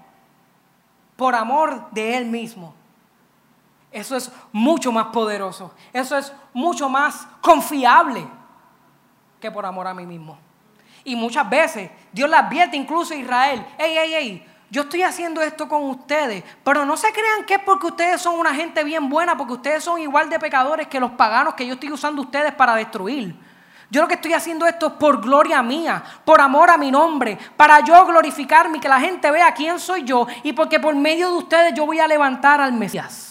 por amor de Él mismo. Eso es mucho más poderoso, eso es mucho más confiable que por amor a mí mismo. Y muchas veces Dios le advierte incluso a Israel, hey, hey, hey, yo estoy haciendo esto con ustedes, pero no se crean que es porque ustedes son una gente bien buena, porque ustedes son igual de pecadores que los paganos que yo estoy usando ustedes para destruir. Yo lo que estoy haciendo esto es por gloria mía, por amor a mi nombre, para yo glorificarme y que la gente vea quién soy yo y porque por medio de ustedes yo voy a levantar al Mesías.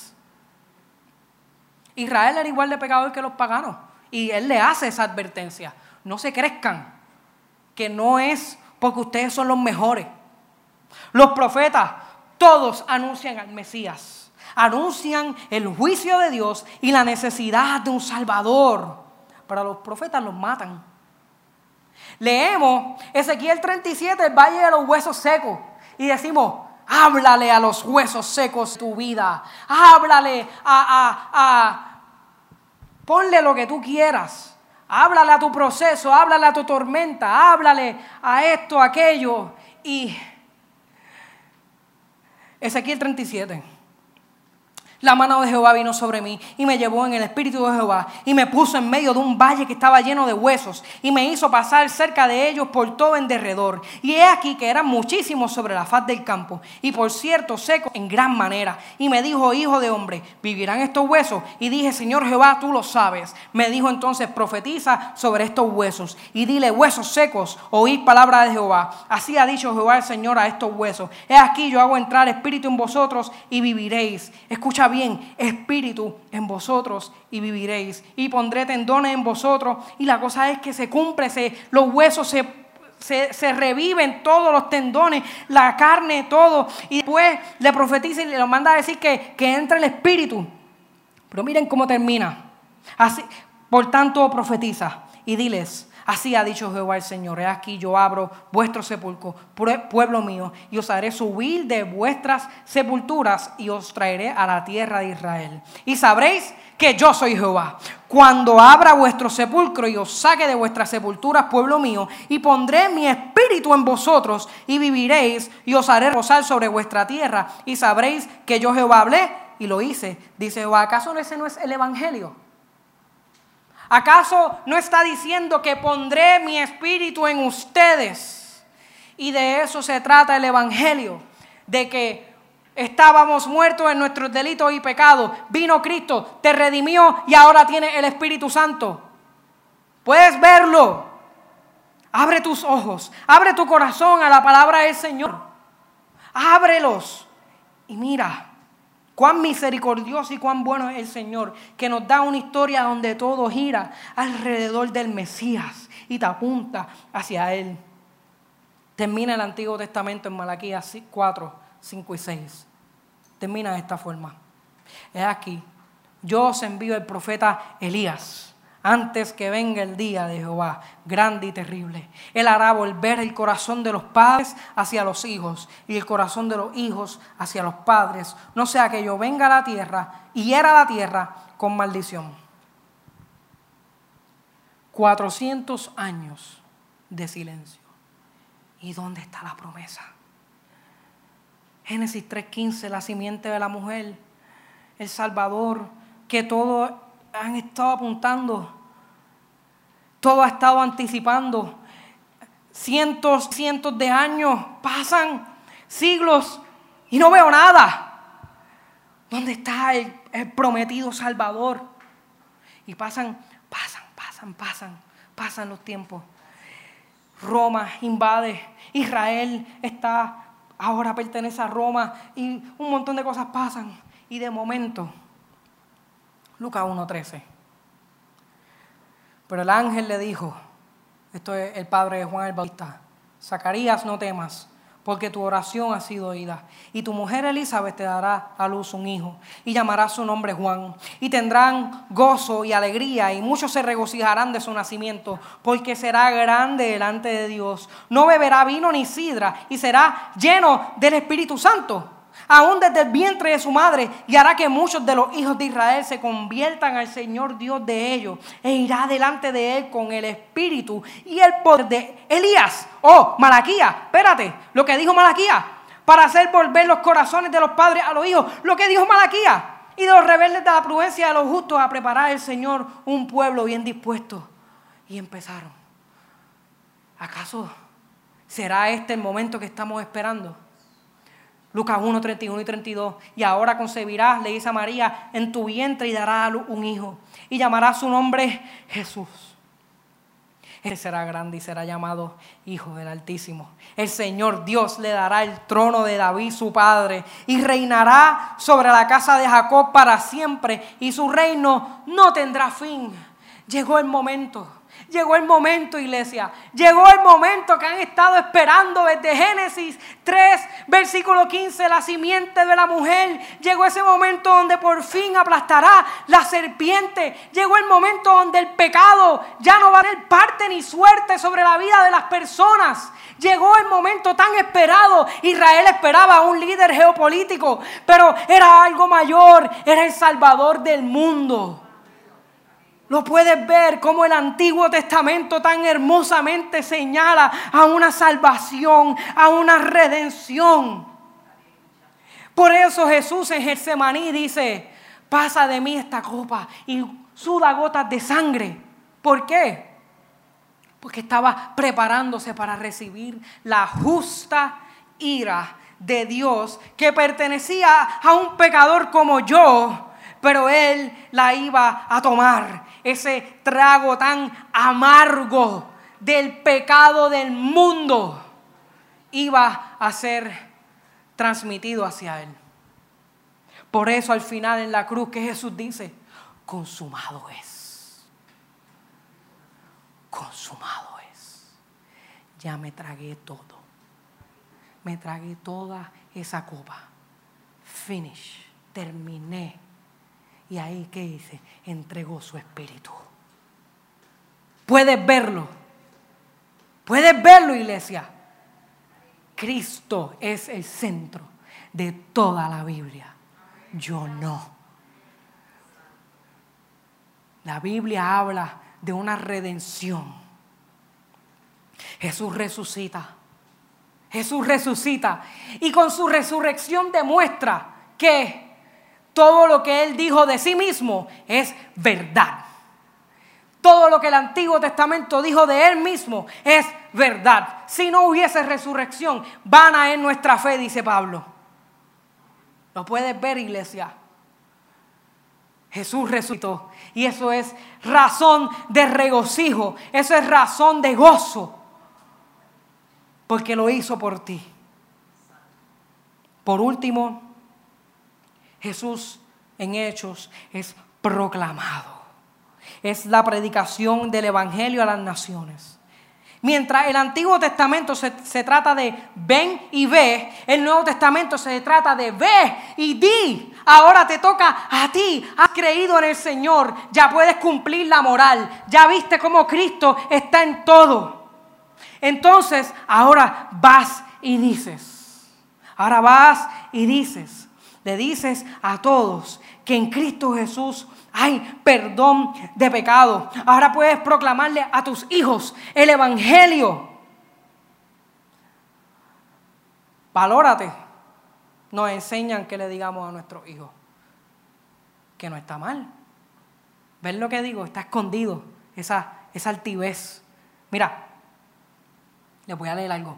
Israel era igual de pecador que los paganos y él le hace esa advertencia. No se crezcan, que no es porque ustedes son los mejores. Los profetas, todos anuncian al Mesías, anuncian el juicio de Dios y la necesidad de un Salvador. Pero los profetas los matan. Leemos Ezequiel 37, el valle de los huesos secos, y decimos, háblale a los huesos secos tu vida, háblale a, a, ponle lo que tú quieras, Háblale a tu proceso, háblale a tu tormenta, háblale a esto, a aquello. Y Ezequiel 37. La mano de Jehová vino sobre mí y me llevó en el espíritu de Jehová y me puso en medio de un valle que estaba lleno de huesos y me hizo pasar cerca de ellos por todo en derredor. Y he aquí que eran muchísimos sobre la faz del campo y por cierto secos en gran manera. Y me dijo, hijo de hombre, ¿vivirán estos huesos? Y dije, Señor Jehová, tú lo sabes. Me dijo entonces, profetiza sobre estos huesos y dile, huesos secos, oíd palabra de Jehová. Así ha dicho Jehová el Señor a estos huesos. He aquí yo hago entrar espíritu en vosotros y viviréis. Escucha bien, espíritu en vosotros y viviréis. Y pondré tendones en vosotros. Y la cosa es que se cumple, se, los huesos se, se, reviven todos los tendones, la carne, todo. Y después le profetiza y le manda a decir que, que entre el espíritu. Pero miren cómo termina. Así, por tanto, profetiza y diles, Así ha dicho Jehová el Señor. He aquí yo abro vuestro sepulcro, pueblo mío, y os haré subir de vuestras sepulturas y os traeré a la tierra de Israel. Y sabréis que yo soy Jehová. Cuando abra vuestro sepulcro y os saque de vuestras sepulturas, pueblo mío, y pondré mi espíritu en vosotros, y viviréis, y os haré rozar sobre vuestra tierra, y sabréis que yo Jehová hablé y lo hice. Dice Jehová, ¿acaso ese no es el Evangelio? ¿Acaso no está diciendo que pondré mi espíritu en ustedes? Y de eso se trata el Evangelio, de que estábamos muertos en nuestros delitos y pecados. Vino Cristo, te redimió y ahora tiene el Espíritu Santo. Puedes verlo. Abre tus ojos, abre tu corazón a la palabra del Señor. Ábrelos y mira Cuán misericordioso y cuán bueno es el Señor, que nos da una historia donde todo gira alrededor del Mesías y te apunta hacia Él. Termina el Antiguo Testamento en Malaquías 4, 5 y 6. Termina de esta forma. Es aquí, yo os envío el profeta Elías antes que venga el día de Jehová, grande y terrible. Él hará volver el corazón de los padres hacia los hijos y el corazón de los hijos hacia los padres, no sea que yo venga a la tierra y hiera la tierra con maldición. 400 años de silencio. ¿Y dónde está la promesa? Génesis 3:15, la simiente de la mujer, el Salvador, que todo han estado apuntando, todo ha estado anticipando. Cientos, cientos de años pasan, siglos, y no veo nada. ¿Dónde está el, prometido Salvador? Y pasan, pasan, pasan, pasan, pasan los tiempos. Roma invade, Israel está, ahora pertenece a Roma y un montón de cosas pasan. Y de momento, Lucas 1.13. Pero el ángel le dijo, esto es el padre de Juan el Bautista, Zacarías, no temas, porque tu oración ha sido oída. Y tu mujer Elizabeth te dará a luz un hijo, y llamará su nombre Juan. Y tendrán gozo y alegría, y muchos se regocijarán de su nacimiento, porque será grande delante de Dios. No beberá vino ni sidra, y será lleno del Espíritu Santo aún desde el vientre de su madre, y hará que muchos de los hijos de Israel se conviertan al Señor Dios de ellos, e irá delante de él con el espíritu y el poder de Elías. Oh, Malaquía, espérate, lo que dijo Malaquía, para hacer volver los corazones de los padres a los hijos, lo que dijo Malaquía, y de los rebeldes de la prudencia de los justos a preparar el Señor un pueblo bien dispuesto. Y empezaron. ¿Acaso será este el momento que estamos esperando? Lucas 1, 31 y 32. Y ahora concebirás, le dice a María, en tu vientre y dará a luz un hijo. Y llamará su nombre Jesús. Él será grande y será llamado Hijo del Altísimo. El Señor Dios le dará el trono de David, su padre, y reinará sobre la casa de Jacob para siempre, y su reino no tendrá fin. Llegó el momento Llegó el momento, iglesia. Llegó el momento que han estado esperando desde Génesis 3, versículo 15, la simiente de la mujer. Llegó ese momento donde por fin aplastará la serpiente. Llegó el momento donde el pecado ya no va a tener parte ni suerte sobre la vida de las personas. Llegó el momento tan esperado. Israel esperaba a un líder geopolítico, pero era algo mayor. Era el Salvador del mundo. Lo puedes ver como el Antiguo Testamento tan hermosamente señala a una salvación, a una redención. Por eso Jesús en Getsemaní dice, pasa de mí esta copa y suda gotas de sangre. ¿Por qué? Porque estaba preparándose para recibir la justa ira de Dios que pertenecía a un pecador como yo, pero él la iba a tomar ese trago tan amargo del pecado del mundo iba a ser transmitido hacia él. Por eso al final en la cruz que Jesús dice, consumado es. Consumado es. Ya me tragué todo. Me tragué toda esa copa. Finish. Terminé y ahí, ¿qué dice? Entregó su espíritu. Puedes verlo. Puedes verlo, iglesia. Cristo es el centro de toda la Biblia. Yo no. La Biblia habla de una redención. Jesús resucita. Jesús resucita. Y con su resurrección demuestra que todo lo que él dijo de sí mismo es verdad. Todo lo que el Antiguo Testamento dijo de él mismo es verdad. Si no hubiese resurrección, vana es nuestra fe, dice Pablo. Lo puedes ver, iglesia. Jesús resucitó. Y eso es razón de regocijo. Eso es razón de gozo. Porque lo hizo por ti. Por último, Jesús en hechos es proclamado. Es la predicación del Evangelio a las naciones. Mientras el Antiguo Testamento se, trata de ven y ve, el Nuevo Testamento se trata de ve y di. Ahora te toca a ti. Has creído en el Señor. Ya puedes cumplir la moral. Ya viste cómo Cristo está en todo. Entonces, ahora vas y dices. Ahora vas y dices le dices a todos que en Cristo Jesús hay perdón de pecado. Ahora puedes proclamarle a tus hijos el Evangelio. Valórate. Nos enseñan que le digamos a nuestros hijos que no está mal. ¿Ven lo que digo? Está escondido esa, esa altivez. Mira, les voy a leer algo.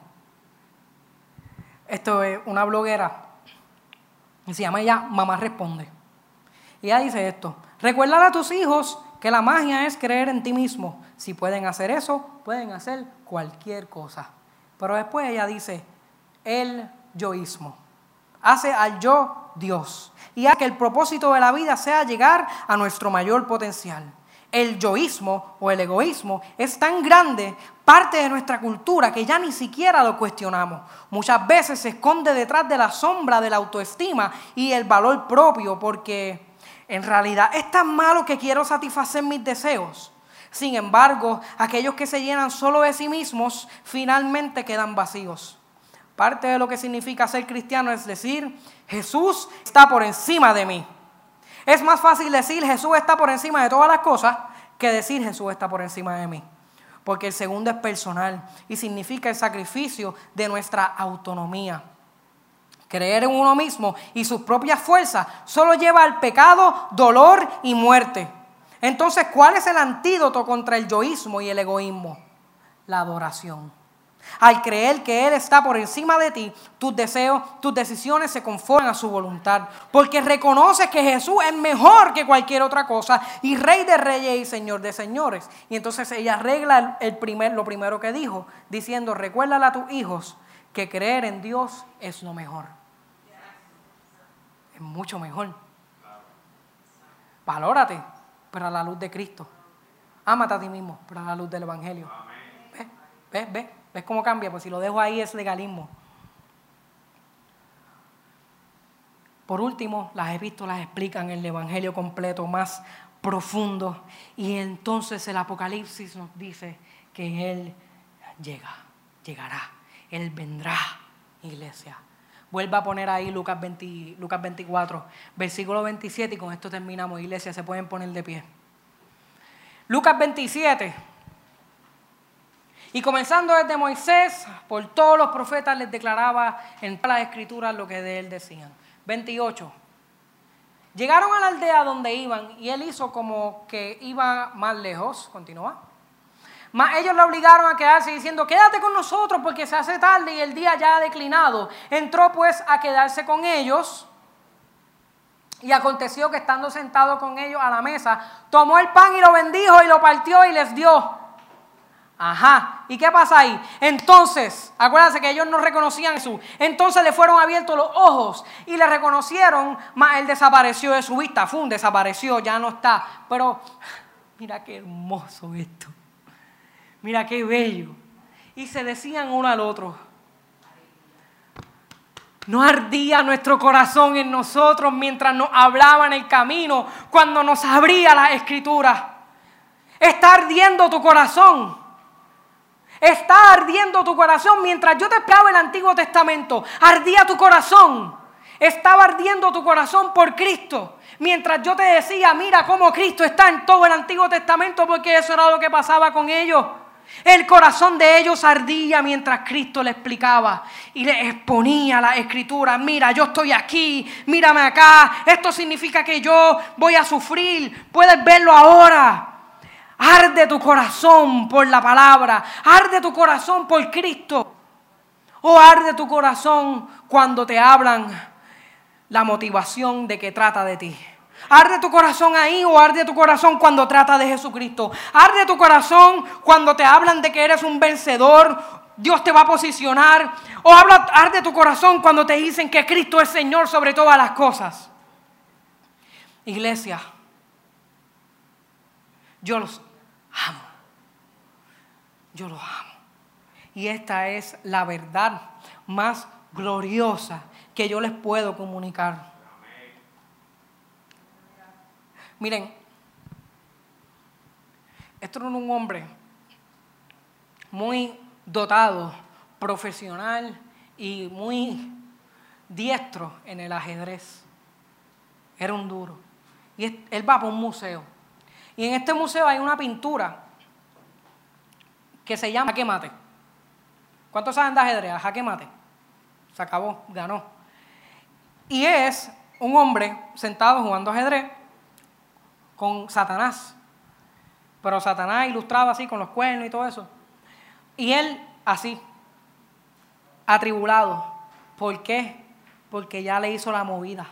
Esto es una bloguera se llama ella Mamá Responde. Y ella dice esto, recuerda a tus hijos que la magia es creer en ti mismo. Si pueden hacer eso, pueden hacer cualquier cosa. Pero después ella dice, el yoísmo. Hace al yo Dios. Y hace que el propósito de la vida sea llegar a nuestro mayor potencial el yoísmo o el egoísmo es tan grande, parte de nuestra cultura, que ya ni siquiera lo cuestionamos. Muchas veces se esconde detrás de la sombra de la autoestima y el valor propio, porque en realidad es tan malo que quiero satisfacer mis deseos. Sin embargo, aquellos que se llenan solo de sí mismos finalmente quedan vacíos. Parte de lo que significa ser cristiano es decir, Jesús está por encima de mí. Es más fácil decir Jesús está por encima de todas las cosas que decir Jesús está por encima de mí. Porque el segundo es personal y significa el sacrificio de nuestra autonomía. Creer en uno mismo y sus propias fuerzas solo lleva al pecado, dolor y muerte. Entonces, ¿cuál es el antídoto contra el yoísmo y el egoísmo? La adoración. Al creer que Él está por encima de ti, tus deseos, tus decisiones se conforman a su voluntad. Porque reconoces que Jesús es mejor que cualquier otra cosa y Rey de reyes y Señor de señores. Y entonces ella arregla el primer, lo primero que dijo, diciendo, recuérdale a tus hijos que creer en Dios es lo mejor. Es mucho mejor. Valórate, pero a la luz de Cristo. Ámate a ti mismo, pero a la luz del Evangelio. ¿Ves? ¿Ves? ¿Ves? ¿Ves cómo cambia? Pues si lo dejo ahí es legalismo. Por último, las epístolas explican el Evangelio completo, más profundo. Y entonces el Apocalipsis nos dice que Él llega, llegará, Él vendrá, iglesia. Vuelva a poner ahí Lucas, 20, Lucas 24, versículo 27, y con esto terminamos, iglesia, se pueden poner de pie. Lucas 27. Y comenzando desde Moisés, por todos los profetas les declaraba en las escrituras lo que de él decían. 28. Llegaron a la aldea donde iban y él hizo como que iba más lejos. Continúa. Mas ellos le obligaron a quedarse diciendo, quédate con nosotros porque se hace tarde y el día ya ha declinado. Entró pues a quedarse con ellos. Y aconteció que estando sentado con ellos a la mesa, tomó el pan y lo bendijo y lo partió y les dio. Ajá, ¿y qué pasa ahí? Entonces, acuérdense que ellos no reconocían a Jesús. Entonces le fueron abiertos los ojos y le reconocieron, mas él desapareció de su vista. Fum, desapareció, ya no está. Pero mira qué hermoso esto. Mira qué bello. Y se decían uno al otro. No ardía nuestro corazón en nosotros mientras nos hablaba en el camino, cuando nos abría la escritura. Está ardiendo tu corazón. Está ardiendo tu corazón mientras yo te explicaba el Antiguo Testamento. Ardía tu corazón. Estaba ardiendo tu corazón por Cristo. Mientras yo te decía, mira cómo Cristo está en todo el Antiguo Testamento, porque eso era lo que pasaba con ellos. El corazón de ellos ardía mientras Cristo le explicaba y le exponía la escritura. Mira, yo estoy aquí, mírame acá. Esto significa que yo voy a sufrir. Puedes verlo ahora. Arde tu corazón por la palabra. Arde tu corazón por Cristo. O arde tu corazón cuando te hablan la motivación de que trata de ti. Arde tu corazón ahí o arde tu corazón cuando trata de Jesucristo. Arde tu corazón cuando te hablan de que eres un vencedor. Dios te va a posicionar. O habla, arde tu corazón cuando te dicen que Cristo es Señor sobre todas las cosas. Iglesia, yo los amo. Yo los amo. Y esta es la verdad más gloriosa que yo les puedo comunicar. Miren, esto era un hombre muy dotado, profesional y muy diestro en el ajedrez. Era un duro. Y él va para un museo. Y en este museo hay una pintura que se llama Jaque Mate. ¿Cuántos saben de ajedrez? Jaque Mate. Se acabó, ganó. Y es un hombre sentado jugando ajedrez con Satanás. Pero Satanás ilustraba así con los cuernos y todo eso. Y él así, atribulado. ¿Por qué? Porque ya le hizo la movida.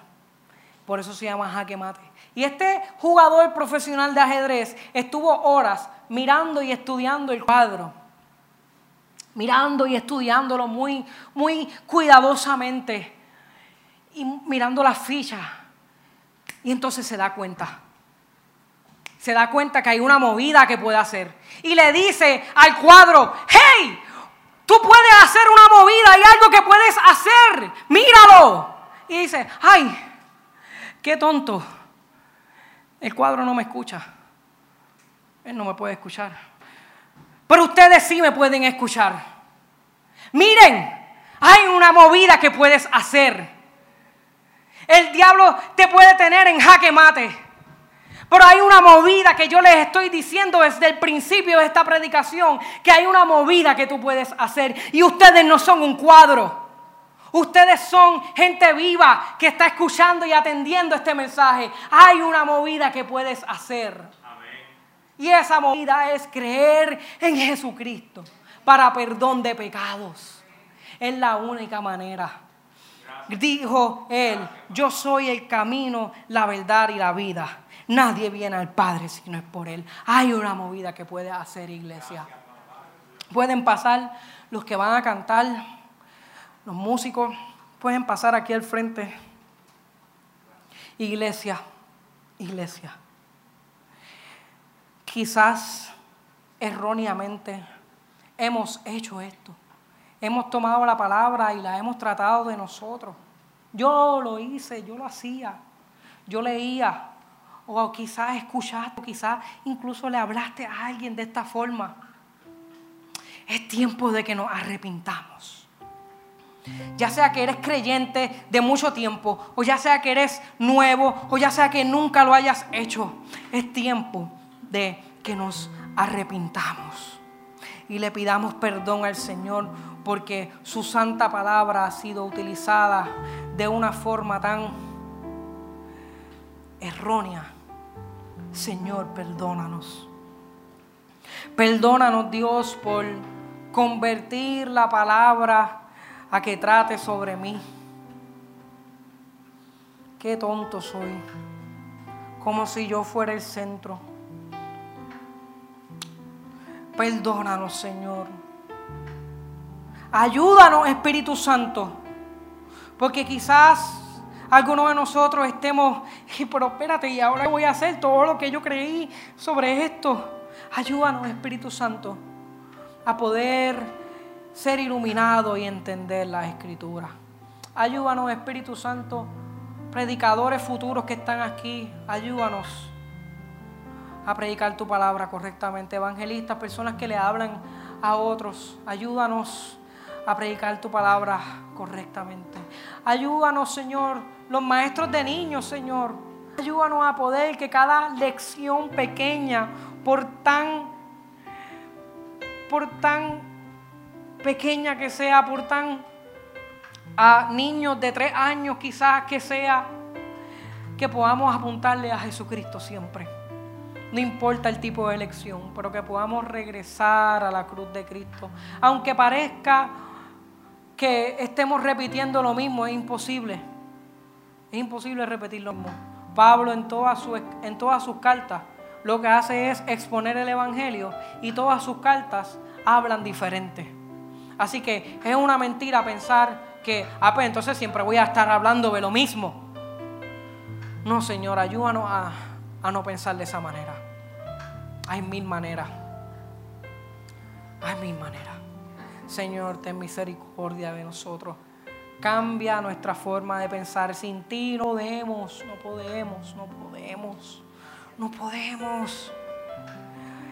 Por eso se llama jaque mate. Y este jugador profesional de ajedrez estuvo horas mirando y estudiando el cuadro. Mirando y estudiándolo muy, muy cuidadosamente. Y mirando las fichas. Y entonces se da cuenta se da cuenta que hay una movida que puede hacer. Y le dice al cuadro, hey, tú puedes hacer una movida, hay algo que puedes hacer, míralo. Y dice, ay, qué tonto. El cuadro no me escucha. Él no me puede escuchar. Pero ustedes sí me pueden escuchar. Miren, hay una movida que puedes hacer. El diablo te puede tener en jaque mate. Pero hay una movida que yo les estoy diciendo desde el principio de esta predicación, que hay una movida que tú puedes hacer. Y ustedes no son un cuadro. Ustedes son gente viva que está escuchando y atendiendo este mensaje. Hay una movida que puedes hacer. Y esa movida es creer en Jesucristo para perdón de pecados. Es la única manera. Dijo él, yo soy el camino, la verdad y la vida. Nadie viene al Padre si no es por Él. Hay una movida que puede hacer iglesia. Pueden pasar los que van a cantar, los músicos, pueden pasar aquí al frente. Iglesia, iglesia. Quizás erróneamente hemos hecho esto. Hemos tomado la palabra y la hemos tratado de nosotros. Yo lo hice, yo lo hacía, yo leía, o quizás escuchaste, o quizás incluso le hablaste a alguien de esta forma. Es tiempo de que nos arrepintamos. Ya sea que eres creyente de mucho tiempo, o ya sea que eres nuevo, o ya sea que nunca lo hayas hecho, es tiempo de que nos arrepintamos y le pidamos perdón al Señor porque su santa palabra ha sido utilizada de una forma tan errónea. Señor, perdónanos. Perdónanos Dios por convertir la palabra a que trate sobre mí. Qué tonto soy, como si yo fuera el centro. Perdónanos, Señor. Ayúdanos, Espíritu Santo, porque quizás algunos de nosotros estemos, pero espérate, y ahora voy a hacer todo lo que yo creí sobre esto. Ayúdanos, Espíritu Santo, a poder ser iluminado y entender la Escritura. Ayúdanos, Espíritu Santo, predicadores futuros que están aquí, ayúdanos a predicar tu palabra correctamente. Evangelistas, personas que le hablan a otros, ayúdanos a predicar tu palabra correctamente. Ayúdanos, Señor, los maestros de niños, Señor. Ayúdanos a poder que cada lección pequeña por tan, por tan pequeña que sea, por tan a niños de tres años quizás que sea, que podamos apuntarle a Jesucristo siempre. No importa el tipo de elección, pero que podamos regresar a la cruz de Cristo. Aunque parezca que estemos repitiendo lo mismo, es imposible. Es imposible repetir lo mismo. Pablo en todas, en todas sus cartas lo que hace es exponer el Evangelio y todas sus cartas hablan diferente. Así que es una mentira pensar que, ah, pues entonces siempre voy a estar hablando de lo mismo. No, Señor, ayúdanos a, a no pensar de esa manera. Hay mil maneras. Hay mil maneras. Señor, ten misericordia de nosotros. Cambia nuestra forma de pensar. Sin ti no podemos, no podemos, no podemos. No podemos.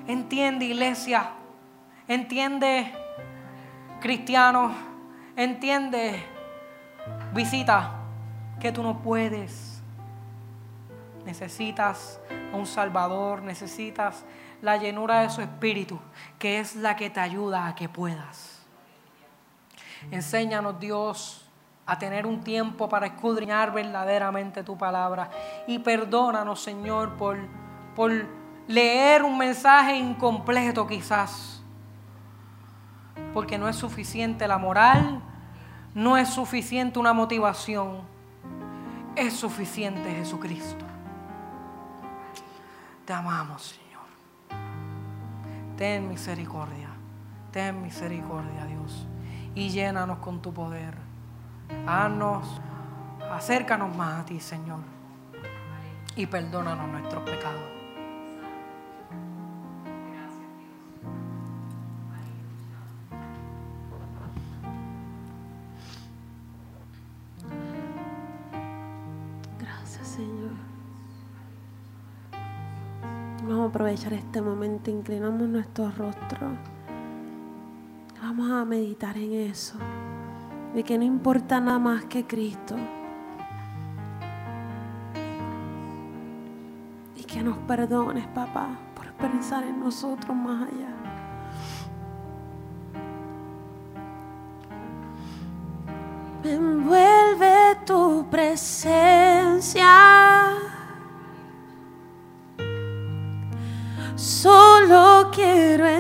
Entiende, iglesia. Entiende, cristiano. Entiende, visita, que tú no puedes. Necesitas a un Salvador, necesitas la llenura de su Espíritu, que es la que te ayuda a que puedas. Enséñanos, Dios, a tener un tiempo para escudriñar verdaderamente tu palabra. Y perdónanos, Señor, por, por leer un mensaje incompleto quizás. Porque no es suficiente la moral, no es suficiente una motivación, es suficiente Jesucristo. Te amamos, Señor. Ten misericordia, ten misericordia, Dios. Y llénanos con tu poder. Haznos, acércanos más a ti, Señor. Y perdónanos nuestros pecados. Aprovechar este momento, inclinamos nuestro rostro. Vamos a meditar en eso de que no importa nada más que Cristo. Y que nos perdones, papá, por pensar en nosotros más allá. Me envuelve tu presencia.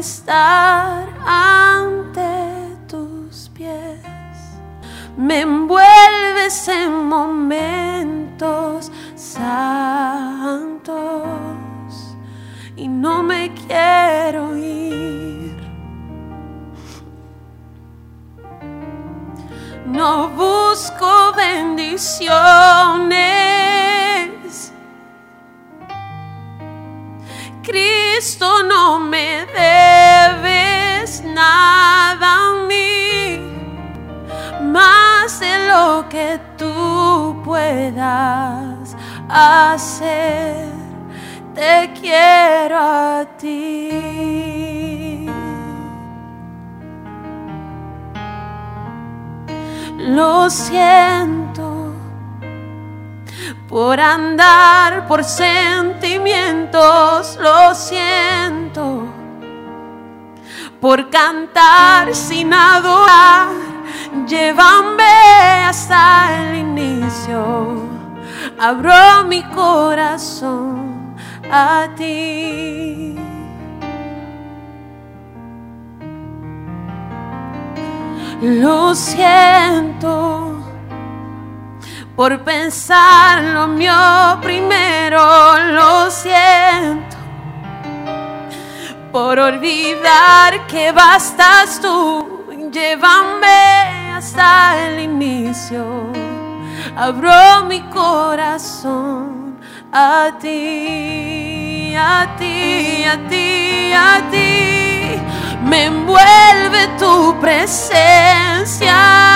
Estar me envuelves en momentos santos y no me quiero ir. No busco bendiciones. No me debes nada a mí más de lo que tú puedas hacer. Te quiero a ti. Lo siento, por andar por sentimientos, lo siento, por cantar sin adorar, llévame hasta el inicio, abro mi corazón a ti. Lo siento por pensar lo mío primero, lo siento. Por olvidar que bastas tú, llévame hasta el inicio. Abro mi corazón a ti, a ti, a ti, a ti me envuelve tu presencia.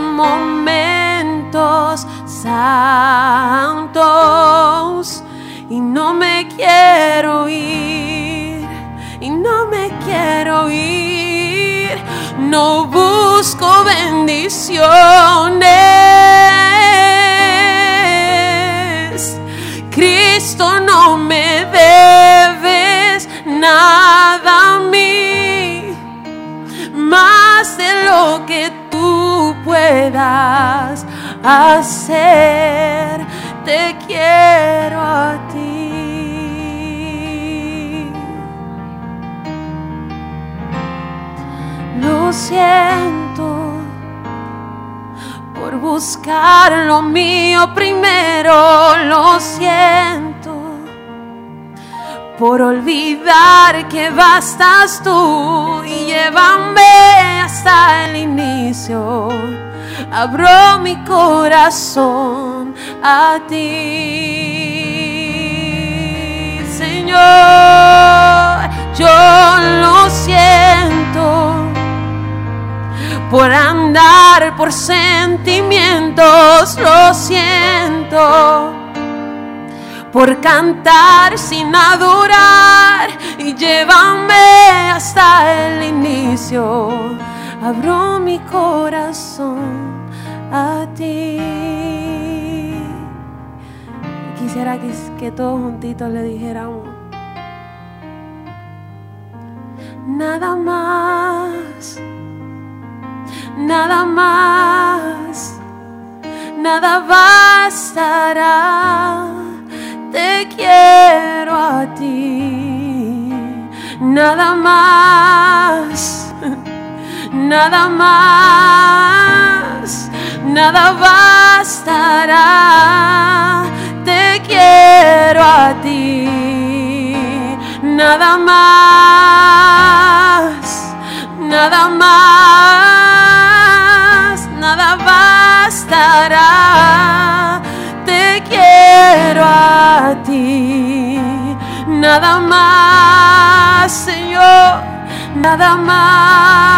Momentos santos y no me quiero ir. Y no me quiero ir no busco bendiciones. Cristo no me puedas hacer. Te quiero a ti. Lo siento por buscar lo mío primero, lo siento por olvidar que bastas tú y llévame hasta el inicio. Abro mi corazón a ti, Señor. Yo lo siento por andar por sentimientos, lo siento. Por cantar sin adorar y llévame hasta el inicio. Abro mi corazón a ti. Quisiera que, que todos juntitos le dijéramos. Nada más nada más, nada bastará. Te quiero a ti, nada más, <laughs> nada más, nada bastará. Te quiero a ti, nada más, nada más nada bastará. Te quiero a ti, nada más, Señor, nada más,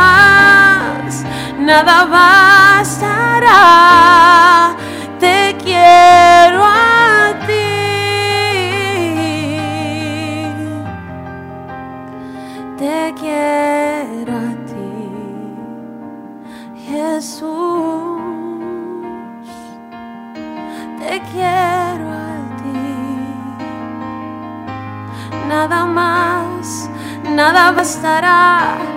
nada Te quiero a ti, te quiero a ti, Jesús. te quiero a ti. Nada más, nada bastará.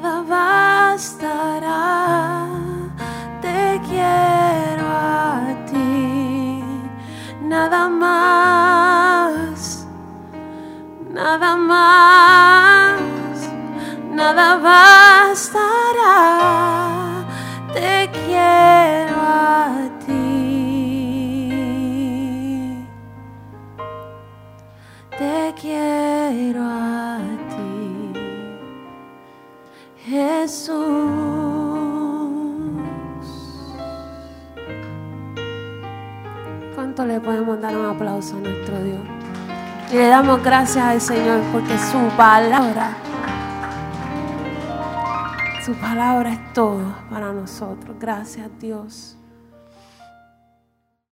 Nada bastará. Te quiero a ti nada más, nada más, nada bastará. ¿Cuánto le podemos dar un aplauso a nuestro Dios? Y le damos gracias al Señor porque su palabra, su palabra es todo para nosotros. Gracias Dios.